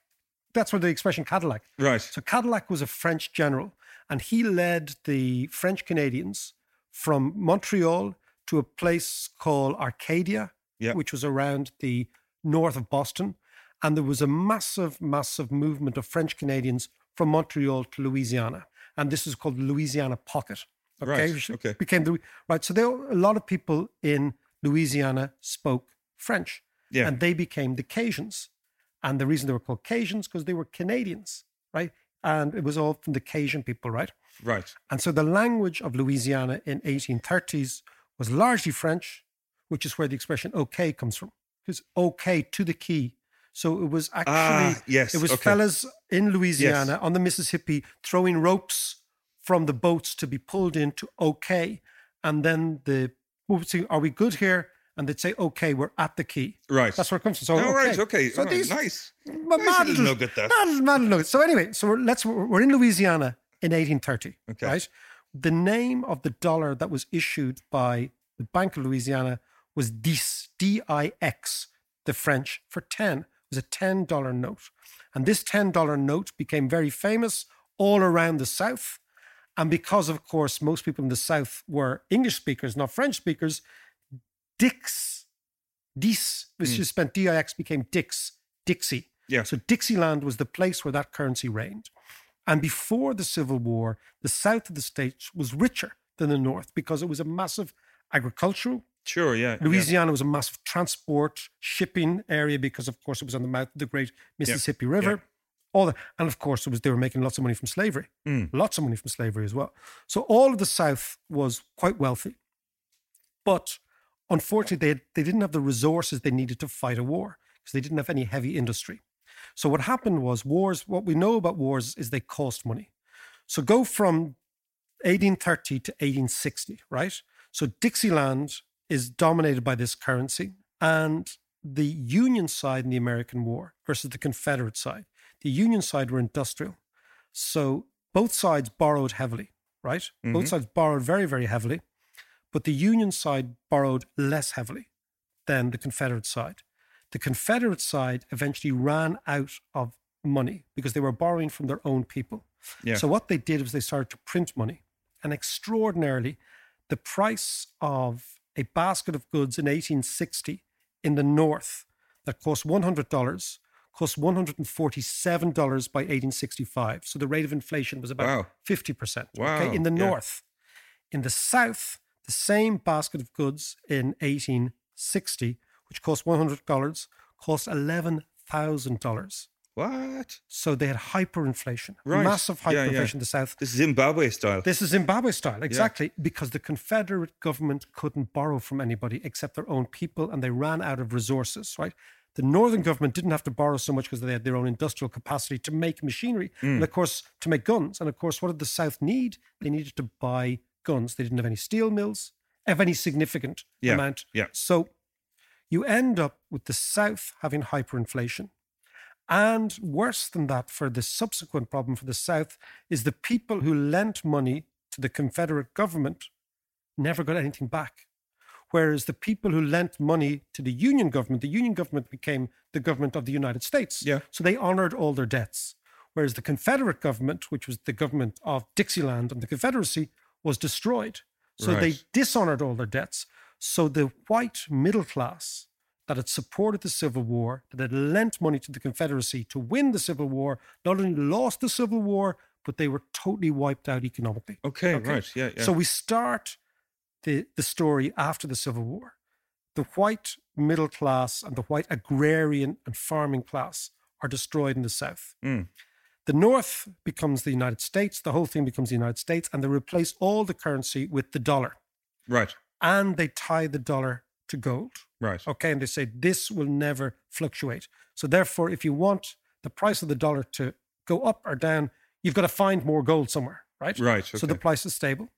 That's where the expression Cadillac.
Right.
So Cadillac was a French general, and he led the French Canadians from Montreal to a place called Arcadia,
Yeah.
which was around the north of Boston. And there was a massive, massive movement of French Canadians from Montreal to Louisiana. And this is called the Louisiana Pocket. Okay.
Right, okay.
Became the right. So there were a lot of people in Louisiana spoke French.
Yeah.
And they became the Cajuns. And the reason they were called Cajuns because they were Canadians, right? And it was all from the Cajun people, right?
Right.
And so the language of Louisiana in 1830s was largely French, which is where the expression "okay" comes from. Because "okay" to the key. So it was actually
Ah, yes,
it was
okay.
fellas in Louisiana
Yes.
on the Mississippi throwing ropes from the boats to be pulled into "okay," and then the "Are we good here?" And they'd say, "Okay, we're at the key."
Right.
That's where it comes from. So
Oh, right, okay.
So
All right,
these
nice.
ma-
Nice
mad
little
little-
nugget that.
mad- mad nugget. So anyway, so we're, let's we're in Louisiana in 1830.
Okay.
Right. The name of the dollar that was issued by the Bank of Louisiana was DIX, D-I-X, the French for 10. It was a $10 note. And this $10 note became very famous all around the South. And because, of course, most people in the South were English speakers, not French speakers, Dix, Dis, which
Mm.
spent D-I-X, became Dix, Dixie.
Yeah.
So Dixieland was the place where that currency reigned. And before the Civil War, the south of the states was richer than the north because it was a massive agricultural.
Sure, yeah. yeah.
Louisiana was a massive transport, shipping area because, of course, it was on the mouth of the great Mississippi River.
yeah.
All that, and of course, it was they were making lots of money from slavery,
Mm.
lots of money from slavery as well. So all of the South was quite wealthy, but unfortunately, they had, they didn't have the resources they needed to fight a war because they didn't have any heavy industry. So what happened was wars. What we know about wars is they cost money. So go from 1830 to 1860, right? So Dixieland is dominated by this currency, and the Union side in the American War versus the Confederate side. The Union side were industrial, so both sides borrowed heavily, right? Both
Mhm.
sides borrowed very, very heavily, but the Union side borrowed less heavily than the Confederate side. The Confederate side eventually ran out of money because they were borrowing from their own people.
Yeah.
So what they did was they started to print money. And extraordinarily, the price of a basket of goods in 1860 in the North that cost $100 cost $147 by 1865. So the rate of inflation was about
Wow.
50%.
Wow,
Okay, in the
yeah.
North. In the South, the same basket of goods in 1860, which cost $100, cost $11,000.
What?
So they had hyperinflation,
Right.
massive
Yeah, yeah.
hyperinflation in the South.
This is Zimbabwe style.
This is Zimbabwe style, exactly, because the Confederate government couldn't borrow from anybody except their own people and they ran out of resources, right? The Northern government didn't have to borrow so much because they had their own industrial capacity to make machinery
Mm.
and, of course, to make guns. And, of course, what did the South need? They needed to buy guns. They didn't have any steel mills of any significant
Yeah,
amount.
yeah.
So you end up with the South having hyperinflation. And worse than that, for the subsequent problem for the South, is the people who lent money to the Confederate government never got anything back. Whereas the people who lent money to the Union government, the Union government became the government of the United States.
Yeah.
So they honored all their debts. Whereas the Confederate government, which was the government of Dixieland and the Confederacy, was destroyed. So they dishonored all their debts. So the white middle class that had supported the Civil War, that had lent money to the Confederacy to win the Civil War, not only lost the Civil War, but they were totally wiped out economically.
Okay, right. Yeah, yeah.
So we start the, the story after the Civil War. The white middle class and the white agrarian and farming class are destroyed in the South.
Mm.
The North becomes the United States, the whole thing becomes the United States, and they replace all the currency with the dollar.
Right.
And they tie the dollar to gold.
Right.
Okay. And they say this will never fluctuate. So therefore, if you want the price of the dollar to go up or down, you've got to find more gold somewhere, right?
Right,
So the price is stable.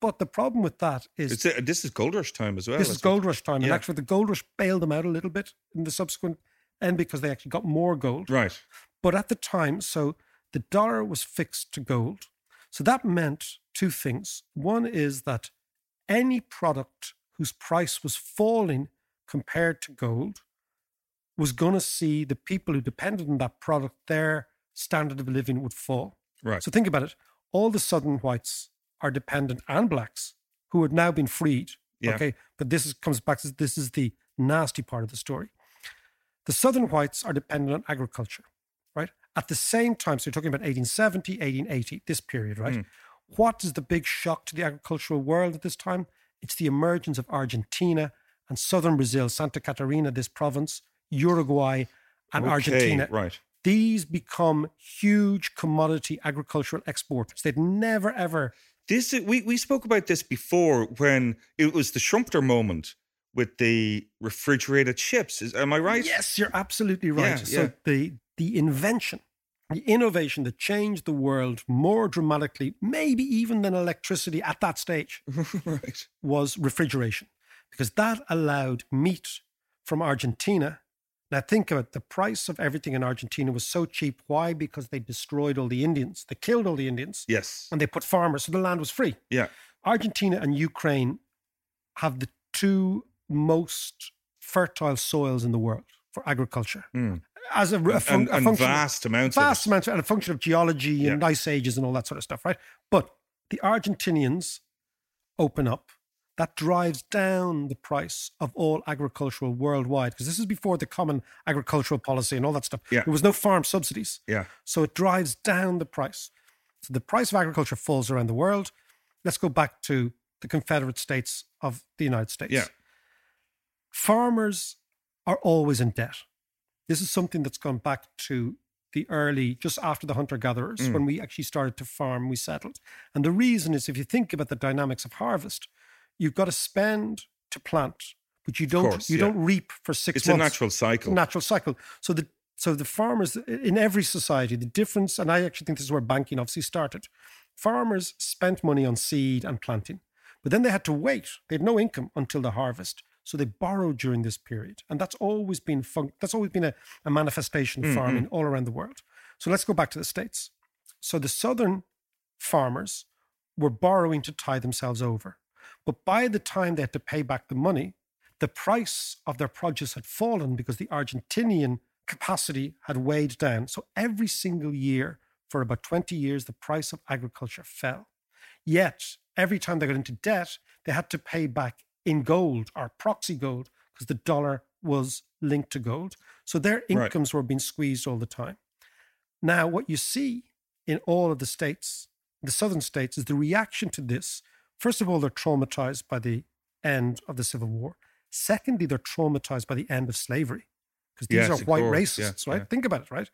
But the problem with that is
It's a, this is gold rush time as well.
this is gold rush time. And actually, the gold rush bailed them out a little bit in the subsequent end because they actually got more gold.
Right.
But at the time, so the dollar was fixed to gold. So that meant two things. One is that any product whose price was falling compared to gold was going to see the people who depended on that product, their standard of living would fall.
Right.
So think about it. All the southern whites are dependent and blacks who had now been freed.
Yeah.
Okay. But this is, comes back to this is the nasty part of the story. The southern whites are dependent on agriculture? At the same time, so you're talking about 1870, 1880, this period, right?
Mm.
What is the big shock to the agricultural world at this time? It's the emergence of Argentina and southern Brazil, Santa Catarina, this province, Uruguay, and
Okay,
Argentina.
Right.
These become huge commodity agricultural exporters. They'd never ever.
This we we spoke about this before when it was the Schumpeter moment with the refrigerated chips. Is, am I right?
Yes, you're absolutely right.
Yeah,
so
yeah.
the the invention, the innovation that changed the world more dramatically, maybe even than electricity at that stage,
right.
was refrigeration, because that allowed meat from Argentina. Now think of it: the price of everything in Argentina was so cheap. Why? Because they destroyed all the Indians. They killed all the Indians.
Yes.
And they put farmers, so the land was free.
Yeah.
Argentina and Ukraine have the two most fertile soils in the world for agriculture.
Mm.
As a, a, fun-
And-
a function,
vast amounts of
vast amounts, and a function of geology and
Yeah.
ice ages and all that sort of stuff, right? But the Argentinians open up. That drives down the price of all agricultural worldwide because this is before the common agricultural policy and all that stuff.
Yeah.
There was no farm subsidies.
Yeah.
So it drives down the price. So the price of agriculture falls around the world. Let's go back to the Confederate States of the United States.
Yeah.
Farmers are always in debt. This is something that's gone back to the early, just after the hunter gatherers,
Mm.
when we actually started to farm, we settled. And the reason is if you think about the dynamics of harvest, you've got to spend to plant, but you don't
course,
you
yeah.
don't reap for six
It's a natural cycle.
Natural cycle. So the so the farmers in every society, the difference, and I actually think this is where banking obviously started. Farmers spent money on seed and planting, but then they had to wait. They had no income until the harvest. So they borrowed during this period. And that's always been fun- that's always been a, a manifestation of
Mhm.
farming all around the world. So let's go back to the States. So the southern farmers were borrowing to tie themselves over. But by the time they had to pay back the money, the price of their produce had fallen because the Argentinian capacity had weighed down. So every single year for about 20 years, the price of agriculture fell. Yet every time they got into debt, they had to pay back in gold or proxy gold because the dollar was linked to gold. So their
Right.
incomes were being squeezed all the time. Now, what you see in all of the states, the southern states, is the reaction to this. First of all, they're traumatized by the end of the Civil War. Secondly, they're traumatized by the end of slavery because these
Yes,
are white
course.
racists,
Yeah,
right?
yeah.
Think about it, right?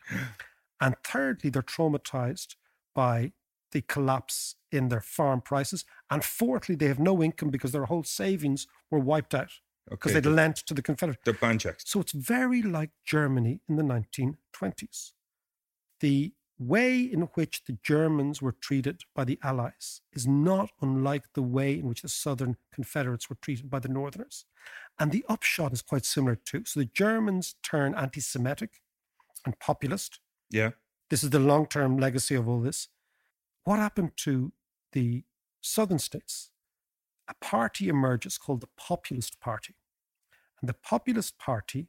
And thirdly, they're traumatized by the collapse in their farm prices. And fourthly, they have no income because their whole savings were wiped out because
Okay,
they'd
the-
lent to the Confederate.
They're banjacks.
So it's very like Germany in the 1920s. The way in which the Germans were treated by the Allies is not unlike the way in which the Southern Confederates were treated by the Northerners. And the upshot is quite similar too. So the Germans turn anti Semitic and populist.
Yeah.
This is the long term legacy of all this. What happened to the southern states? A party emerges called the Populist Party. And the Populist Party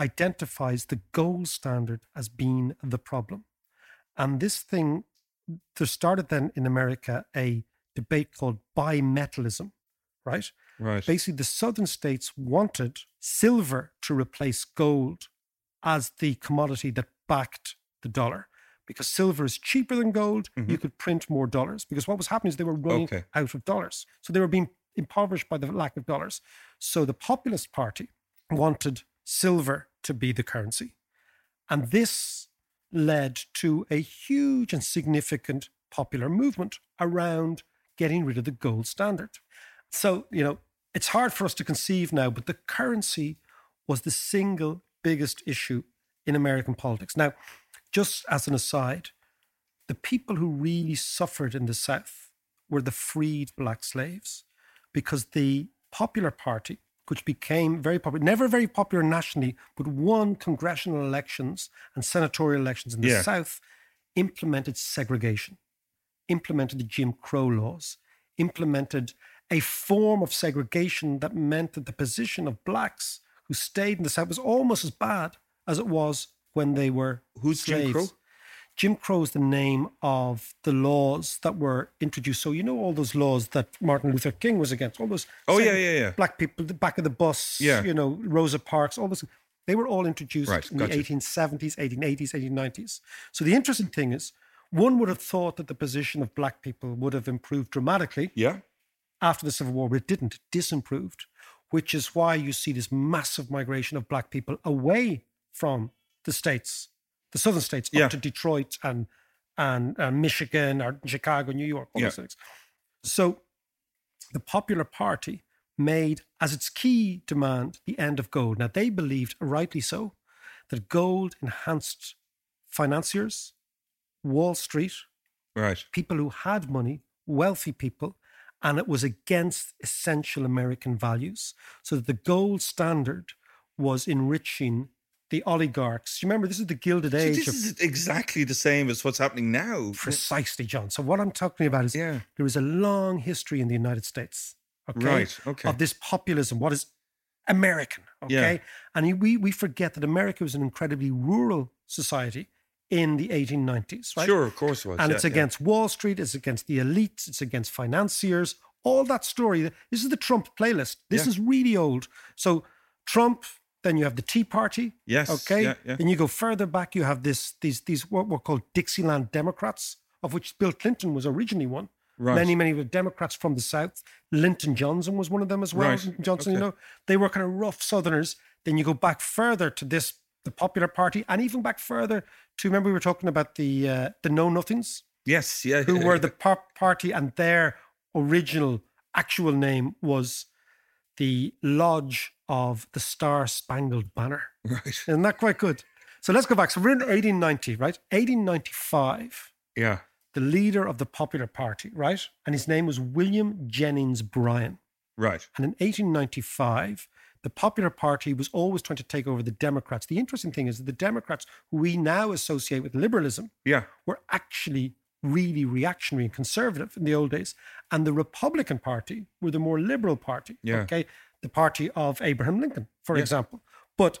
identifies the gold standard as being the problem. And this thing, there started then in America a debate called bimetallism, right?
Right.
Basically, the southern states wanted silver to replace gold as the commodity that backed the dollar. Because silver is cheaper than gold, you mm-hmm. could print more dollars. Because what was happening is they were running
Okay.
out of dollars. So they were being impoverished by the lack of dollars. So the Populist Party wanted silver to be the currency. And this led to a huge and significant popular movement around getting rid of the gold standard. So, you know, it's hard for us to conceive now, but the currency was the single biggest issue in American politics. Now, just as an aside, the people who really suffered in the South were the freed black slaves because the Popular Party, which became very popular, never very popular nationally, but won congressional elections and senatorial elections in the
Yeah.
South, implemented segregation, implemented the Jim Crow laws, implemented a form of segregation that meant that the position of blacks who stayed in the South was almost as bad as it was when they were
Who's
slaves.
Jim Crow?
Jim Crow is the name of the laws that were introduced. So you know all those laws that Martin Luther King was against. All those
Oh, yeah, yeah, yeah.
black people, the back of the bus.
Yeah.
you know Rosa Parks. All those. They were all introduced
Right,
in
gotcha.
the 1870s, 1880s, 1890s. So the interesting thing is, one would have thought that the position of black people would have improved dramatically
Yeah.
after the Civil War, but it didn't. It disimproved, which is why you see this massive migration of black people away from the states, the southern states,
Yeah.
up to Detroit and and, and Michigan or Chicago, New York, all
Yeah.
those things. So the Popular Party made as its key demand the end of gold. Now they believed, rightly so, that gold enhanced financiers, Wall Street,
Right.
people who had money, wealthy people, and it was against essential American values. So that the gold standard was enriching the oligarchs. You remember, this is the Gilded
So
Age
this
of
is exactly the same as what's happening now.
precisely, John. So what I'm talking about is
Yeah.
there is a long history in the United States, okay,
Right, okay.
of this populism. What is American,
Yeah.
okay, and we we forget that America was an incredibly rural society in the 1890s, right?
Sure, of course it was.
and
yeah,
it's
yeah.
against Wall Street, it's against the elites, it's against financiers, all that story. This is the Trump playlist. This
Yeah.
is really old. So Trump, then you have the Tea Party.
Yes,
Okay.
yeah, yeah.
Then you go further back, you have this these these what were called Dixieland Democrats, of which Bill Clinton was originally one.
Right.
Many, many were Democrats from the South. Lyndon Johnson was one of them as well.
Right,
Johnson, you know, they were kind of rough Southerners. Then you go back further to this, the Popular Party, and even back further to remember we were talking about the uh, the Know Nothings
Yes, yeah.
who were the pop party and their original actual name was the Lodge of the Star Spangled Banner.
Right.
Isn't that quite good? So let's go back. So we're in 1890, right? 1895,
Yeah.
the leader of the Popular Party, right? And his name was William Jennings Bryan.
Right.
And in 1895, the Popular Party was always trying to take over the Democrats. The interesting thing is that the Democrats, who we now associate with liberalism,
Yeah.
were actually really reactionary and conservative in the old days. And the Republican Party were the more liberal party.
Yeah.
Okay. The party of Abraham Lincoln, for
Yes.
example. But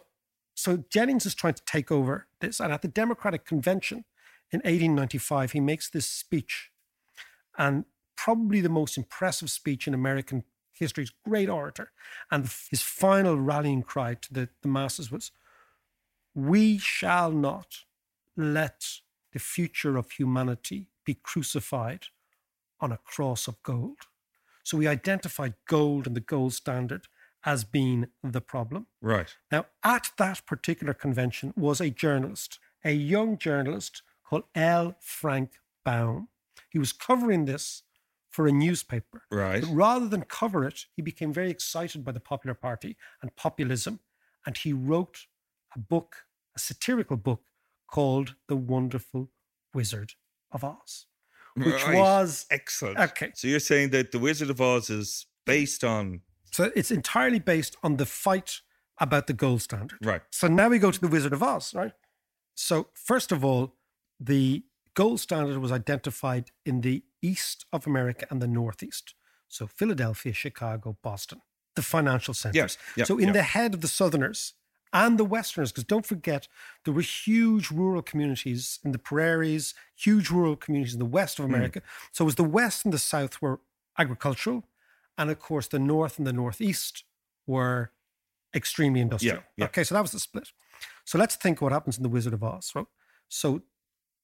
so Jennings is trying to take over this. And at the Democratic Convention in 1895, he makes this speech. And probably the most impressive speech in American history's great orator. And his final rallying cry to the, the masses was, We shall not let the future of humanity be crucified on a cross of gold. So we identified gold and the gold standard as being the problem.
Right.
Now, at that particular convention was a journalist, a young journalist called L. Frank Baum. He was covering this for a newspaper.
Right.
But rather than cover it, he became very excited by the Popular Party and populism, and he wrote a book, a satirical book called The Wonderful Wizard of Oz, which
Right.
was
excellent.
Okay.
So you're saying that The Wizard of Oz is based on
So it's entirely based on the fight about the gold standard.
Right.
So now we go to the Wizard of Oz, right? So first of all, the gold standard was identified in the east of America and the northeast. So Philadelphia, Chicago, Boston, the financial centers.
yeah,
so in
yeah.
the head of the Southerners and the Westerners, because don't forget, there were huge rural communities in the prairies, huge rural communities in the west of
Hmm.
America. So it was the West and the South were agricultural, and of course the North and the Northeast were extremely industrial.
Yeah, yeah.
Okay, so that was the split. So let's think what happens in The Wizard of Oz. Right? So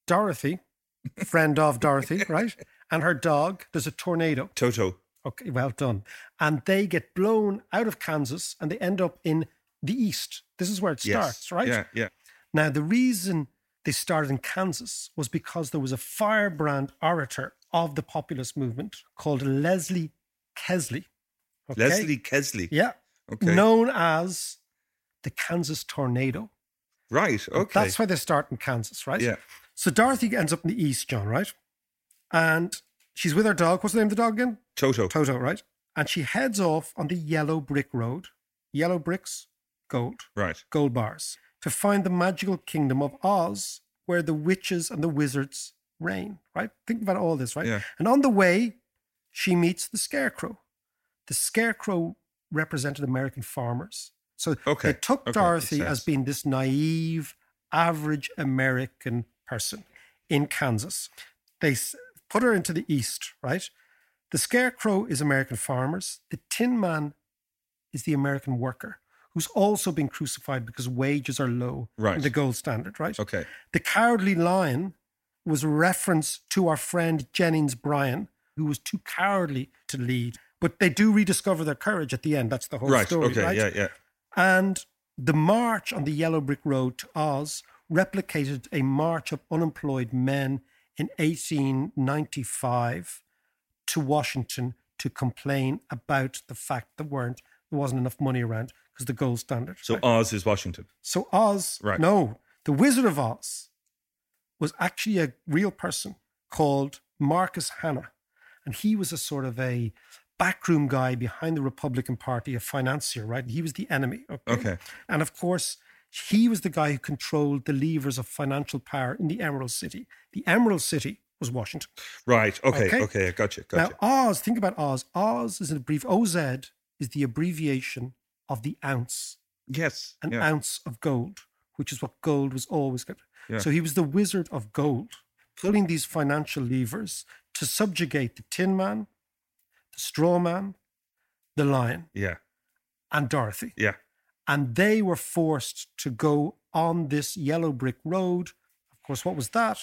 Dorothy, friend of Dorothy, right? And her dog, there's a tornado.
Toto.
Okay, well done. And they get blown out of Kansas and they end up in the East. This is where it
Yes.
starts, right?
Yeah, yeah.
Now, the reason they started in Kansas was because there was a firebrand orator of the populist movement called Leslie Kesley. okay?
Leslie Kesley.
Yeah.
Okay.
Known as the Kansas Tornado.
Right. Okay.
That's why they start in Kansas, right?
Yeah.
So Dorothy ends up in the East, John, right? And she's with her dog. What's the name of the dog again?
Toto.
Toto, right? And she heads off on the yellow brick road. Yellow bricks, gold.
Right.
Gold bars. To find the magical kingdom of Oz, where the witches and the wizards reign, right? Think about all this, right?
Yeah.
And on the way, she meets the scarecrow. the scarecrow represented American farmers. So
Okay,
they took
okay,
Dorothy as being this naive, average American person in Kansas. They put her into the East, right? The scarecrow is American farmers. The Tin Man is the American worker who's also been crucified because wages are low
Right.
in the gold standard, right?
Okay.
The cowardly lion was a reference to our friend Jennings Bryan, who was too cowardly to lead. But they do rediscover their courage at the end. That's the whole
Right.
story,
okay.
right?
Yeah. Yeah.
And the march on the Yellow Brick Road to Oz replicated a march of unemployed men in 1895 to Washington to complain about the fact there weren't there wasn't enough money around because the gold standard.
So
right?
Oz is Washington.
So Oz,
Right.
no, the Wizard of Oz was actually a real person called Marcus Hanna, and he was a sort of a backroom guy behind the Republican Party, a financier, right? He was the enemy. Okay.
Okay.
And of course, he was the guy who controlled the levers of financial power in the Emerald City. The Emerald City was Washington.
Right. Okay.
Okay.
Okay. I Gotcha. Gotcha.
Now, Oz, think about Oz. Oz is an abbrev- OZ is the abbreviation of the ounce
yes.
an
yeah.
ounce of gold, which is what gold was always good.
Yeah.
So he was the wizard of gold, pulling these financial levers to subjugate the Tin Man, the Straw Man, the Lion,
Yeah.
and Dorothy.
Yeah.
And they were forced to go on this yellow brick road. Of course, what was that?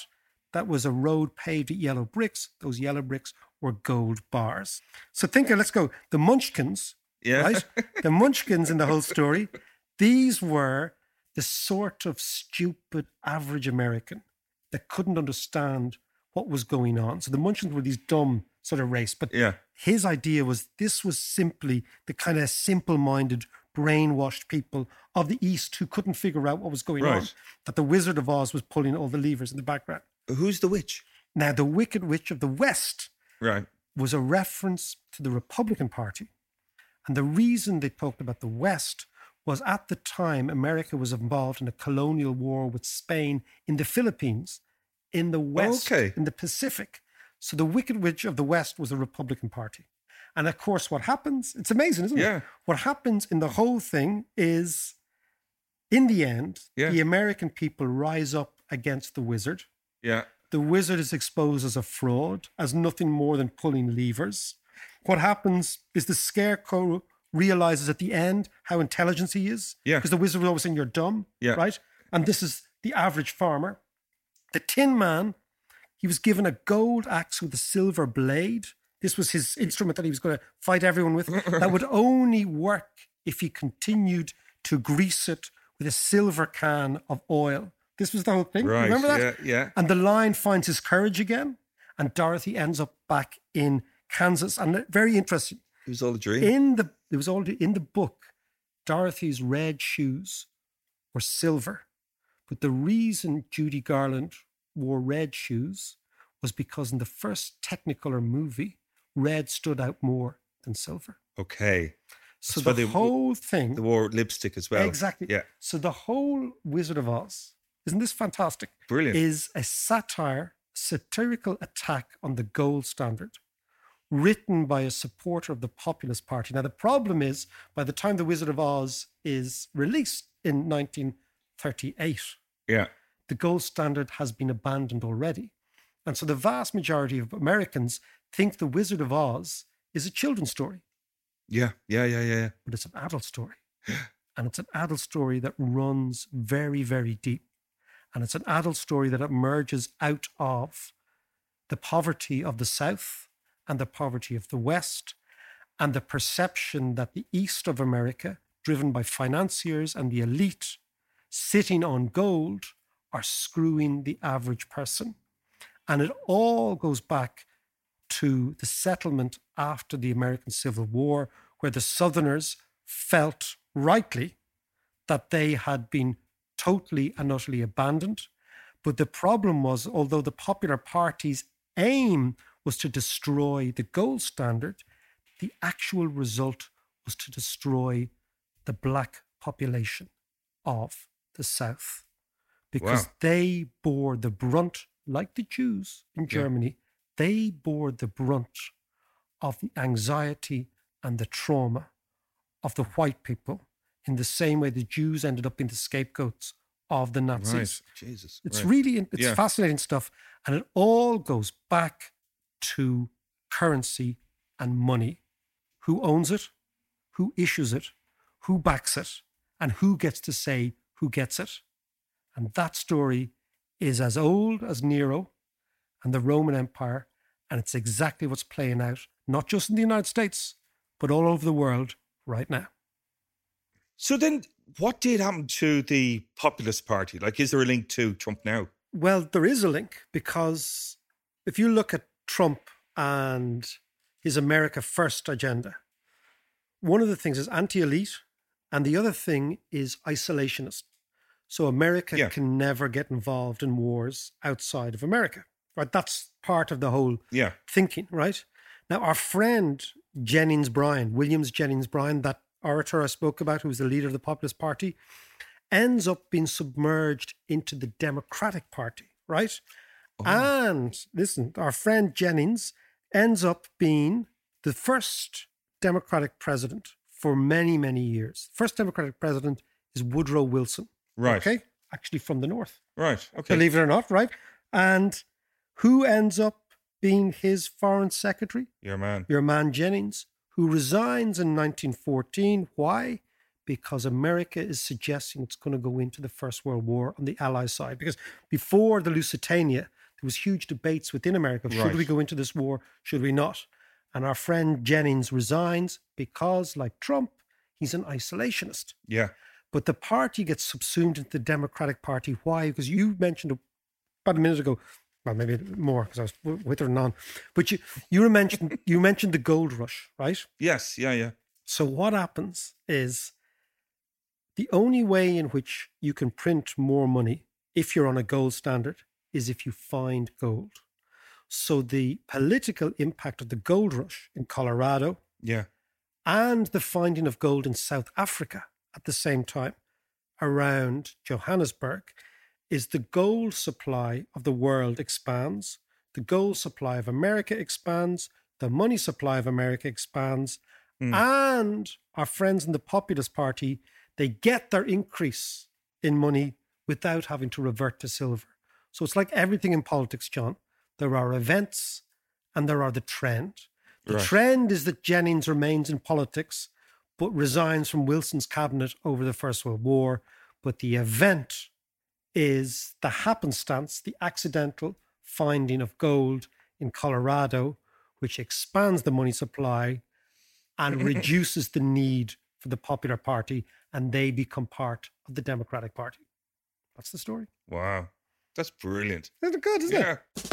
That was a road paved with yellow bricks. Those yellow bricks were gold bars. So think, of let's go. The Munchkins,
Yeah.
right? The Munchkins in the whole story, these were the sort of stupid average American that couldn't understand what was going on. So the Munchkins were these dumb sort of race, but
Yeah.
his idea was this was simply the kind of simple-minded, brainwashed people of the East who couldn't figure out what was going on. That the Wizard of Oz was pulling all the levers in the background.
Who's the witch?
Now, the Wicked Witch of the West
Right.
was a reference to the Republican Party. And the reason they talked about the West was at the time America was involved in a colonial war with Spain in the Philippines, in the West,
Okay.
in the Pacific. So the Wicked Witch of the West was the Republican Party. And of course, what happens, it's amazing, isn't
Yeah.
it? What happens in the whole thing is, in the end,
Yeah.
the American people rise up against the wizard.
Yeah.
The wizard is exposed as a fraud, as nothing more than pulling levers. What happens is the scarecrow realizes at the end how intelligent he is.
Yeah.
Because the wizard was always saying you're dumb.
Yeah.
Right? And this is the average farmer. The tin man, he was given a gold axe with a silver blade. This was his instrument that he was going to fight everyone with. that would only work if he continued to grease it with a silver can of oil. This was the whole thing.
Right.
Remember that?
Yeah. Yeah.
And the lion finds his courage again, and Dorothy ends up back in Kansas. And very interesting.
It was all a dream.
In the it was all in the book, Dorothy's red shoes were silver, but the reason Judy Garland wore red shoes was because in the first Technicolor movie, red stood out more than silver.
okay.
So
why
the whole thing,
They wore lipstick as well.
exactly.
Yeah.
So the whole Wizard of Oz, isn't this fantastic?
Brilliant.
Is a satire, satirical attack on the gold standard, written by a supporter of the Populist Party. Now the problem is, by the time the Wizard of Oz is released in 1938,
Yeah.
the gold standard has been abandoned already. And so the vast majority of Americans think the Wizard of Oz is a children's story
Yeah. Yeah. Yeah. Yeah.
but it's an adult story. and it's an adult story that runs very, very deep. And it's an adult story that emerges out of the poverty of the South and the poverty of the West and the perception that the East of America, driven by financiers and the elite sitting on gold, are screwing the average person. And it all goes back to the settlement after the American Civil War, where the Southerners felt rightly that they had been totally and utterly abandoned. But the problem was, although the Popular Party's aim was to destroy the gold standard, the actual result was to destroy the black population of the South because
Wow.
they bore the brunt, like the Jews in
Yeah.
Germany, they bore the brunt of the anxiety and the trauma of the white people in the same way the Jews ended up being the scapegoats of the Nazis.
Right. Jesus.
It's
right.
really it's
Yeah.
fascinating stuff, and it all goes back to currency and money. Who owns it? Who issues it? Who backs it? And who gets to say who gets it? And that story is as old as Nero and the Roman Empire, and it's exactly what's playing out, not just in the United States, but all over the world right now.
So then, what did happen to the Populist Party? Like, is there a link to Trump now?
Well, there is a link because if you look at Trump and his America First agenda, one of the things is anti elite, and the other thing is isolationist. So America
Yeah.
can never get involved in wars outside of America. Right? That's part of the whole
Yeah.
thinking, right? Now, our friend Jennings Bryan, Williams Jennings Bryan, that orator I spoke about, who was the leader of the Populist Party, ends up being submerged into the Democratic Party, right? Oh. And listen, our friend Jennings ends up being the first Democratic president for many, many years. First Democratic president is Woodrow Wilson.
Right.
Okay. Actually from the North.
Right. Okay.
Believe it or not, right? And who ends up being his foreign secretary?
Your man.
Your man Jennings, who resigns in 1914. Why? Because America is suggesting it's going to go into the First World War on the Allied side. Because before the Lusitania, there was huge debates within America. Should
Right.
we go into this war? Should we not? And our friend Jennings resigns because, like Trump, he's an isolationist.
Yeah.
But the party gets subsumed into the Democratic Party. Why? Because you mentioned about a minute ago, well, maybe more because I was with withering on. But you you mentioned you mentioned the gold rush, right?
Yes. Yeah. Yeah.
So what happens is the only way in which you can print more money if you're on a gold standard is if you find gold. So the political impact of the gold rush in Colorado
Yeah.
and the finding of gold in South Africa at the same time around Johannesburg is the gold supply of the world expands, the gold supply of America expands, the money supply of America expands,
Hmm.
and our friends in the Populist Party, they get their increase in money without having to revert to silver. So it's like everything in politics, John. There are events and there are the trend. The
Right.
trend is that Jennings remains in politics, but resigns from Wilson's cabinet over the First World War. But the event is the happenstance, the accidental finding of gold in Colorado, which expands the money supply and reduces the need for the Popular Party, and they become part of the Democratic Party. That's the story.
Wow. That's brilliant.
Isn't it good, isn't
Yeah.
it?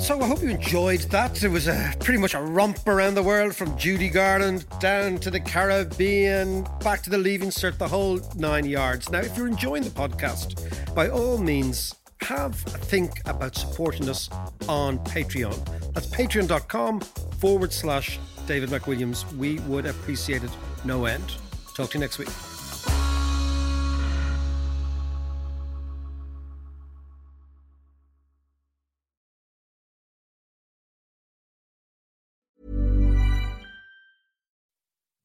So I hope you enjoyed that. It was a pretty much a romp around the world from Judy Garland down to the Caribbean, back to the Leaving Cert, the whole nine yards. Now, if you're enjoying the podcast, by all means, have a think about supporting us on Patreon. That's patreon.com forward slash David McWilliams. We would appreciate it no end. Talk to you next week.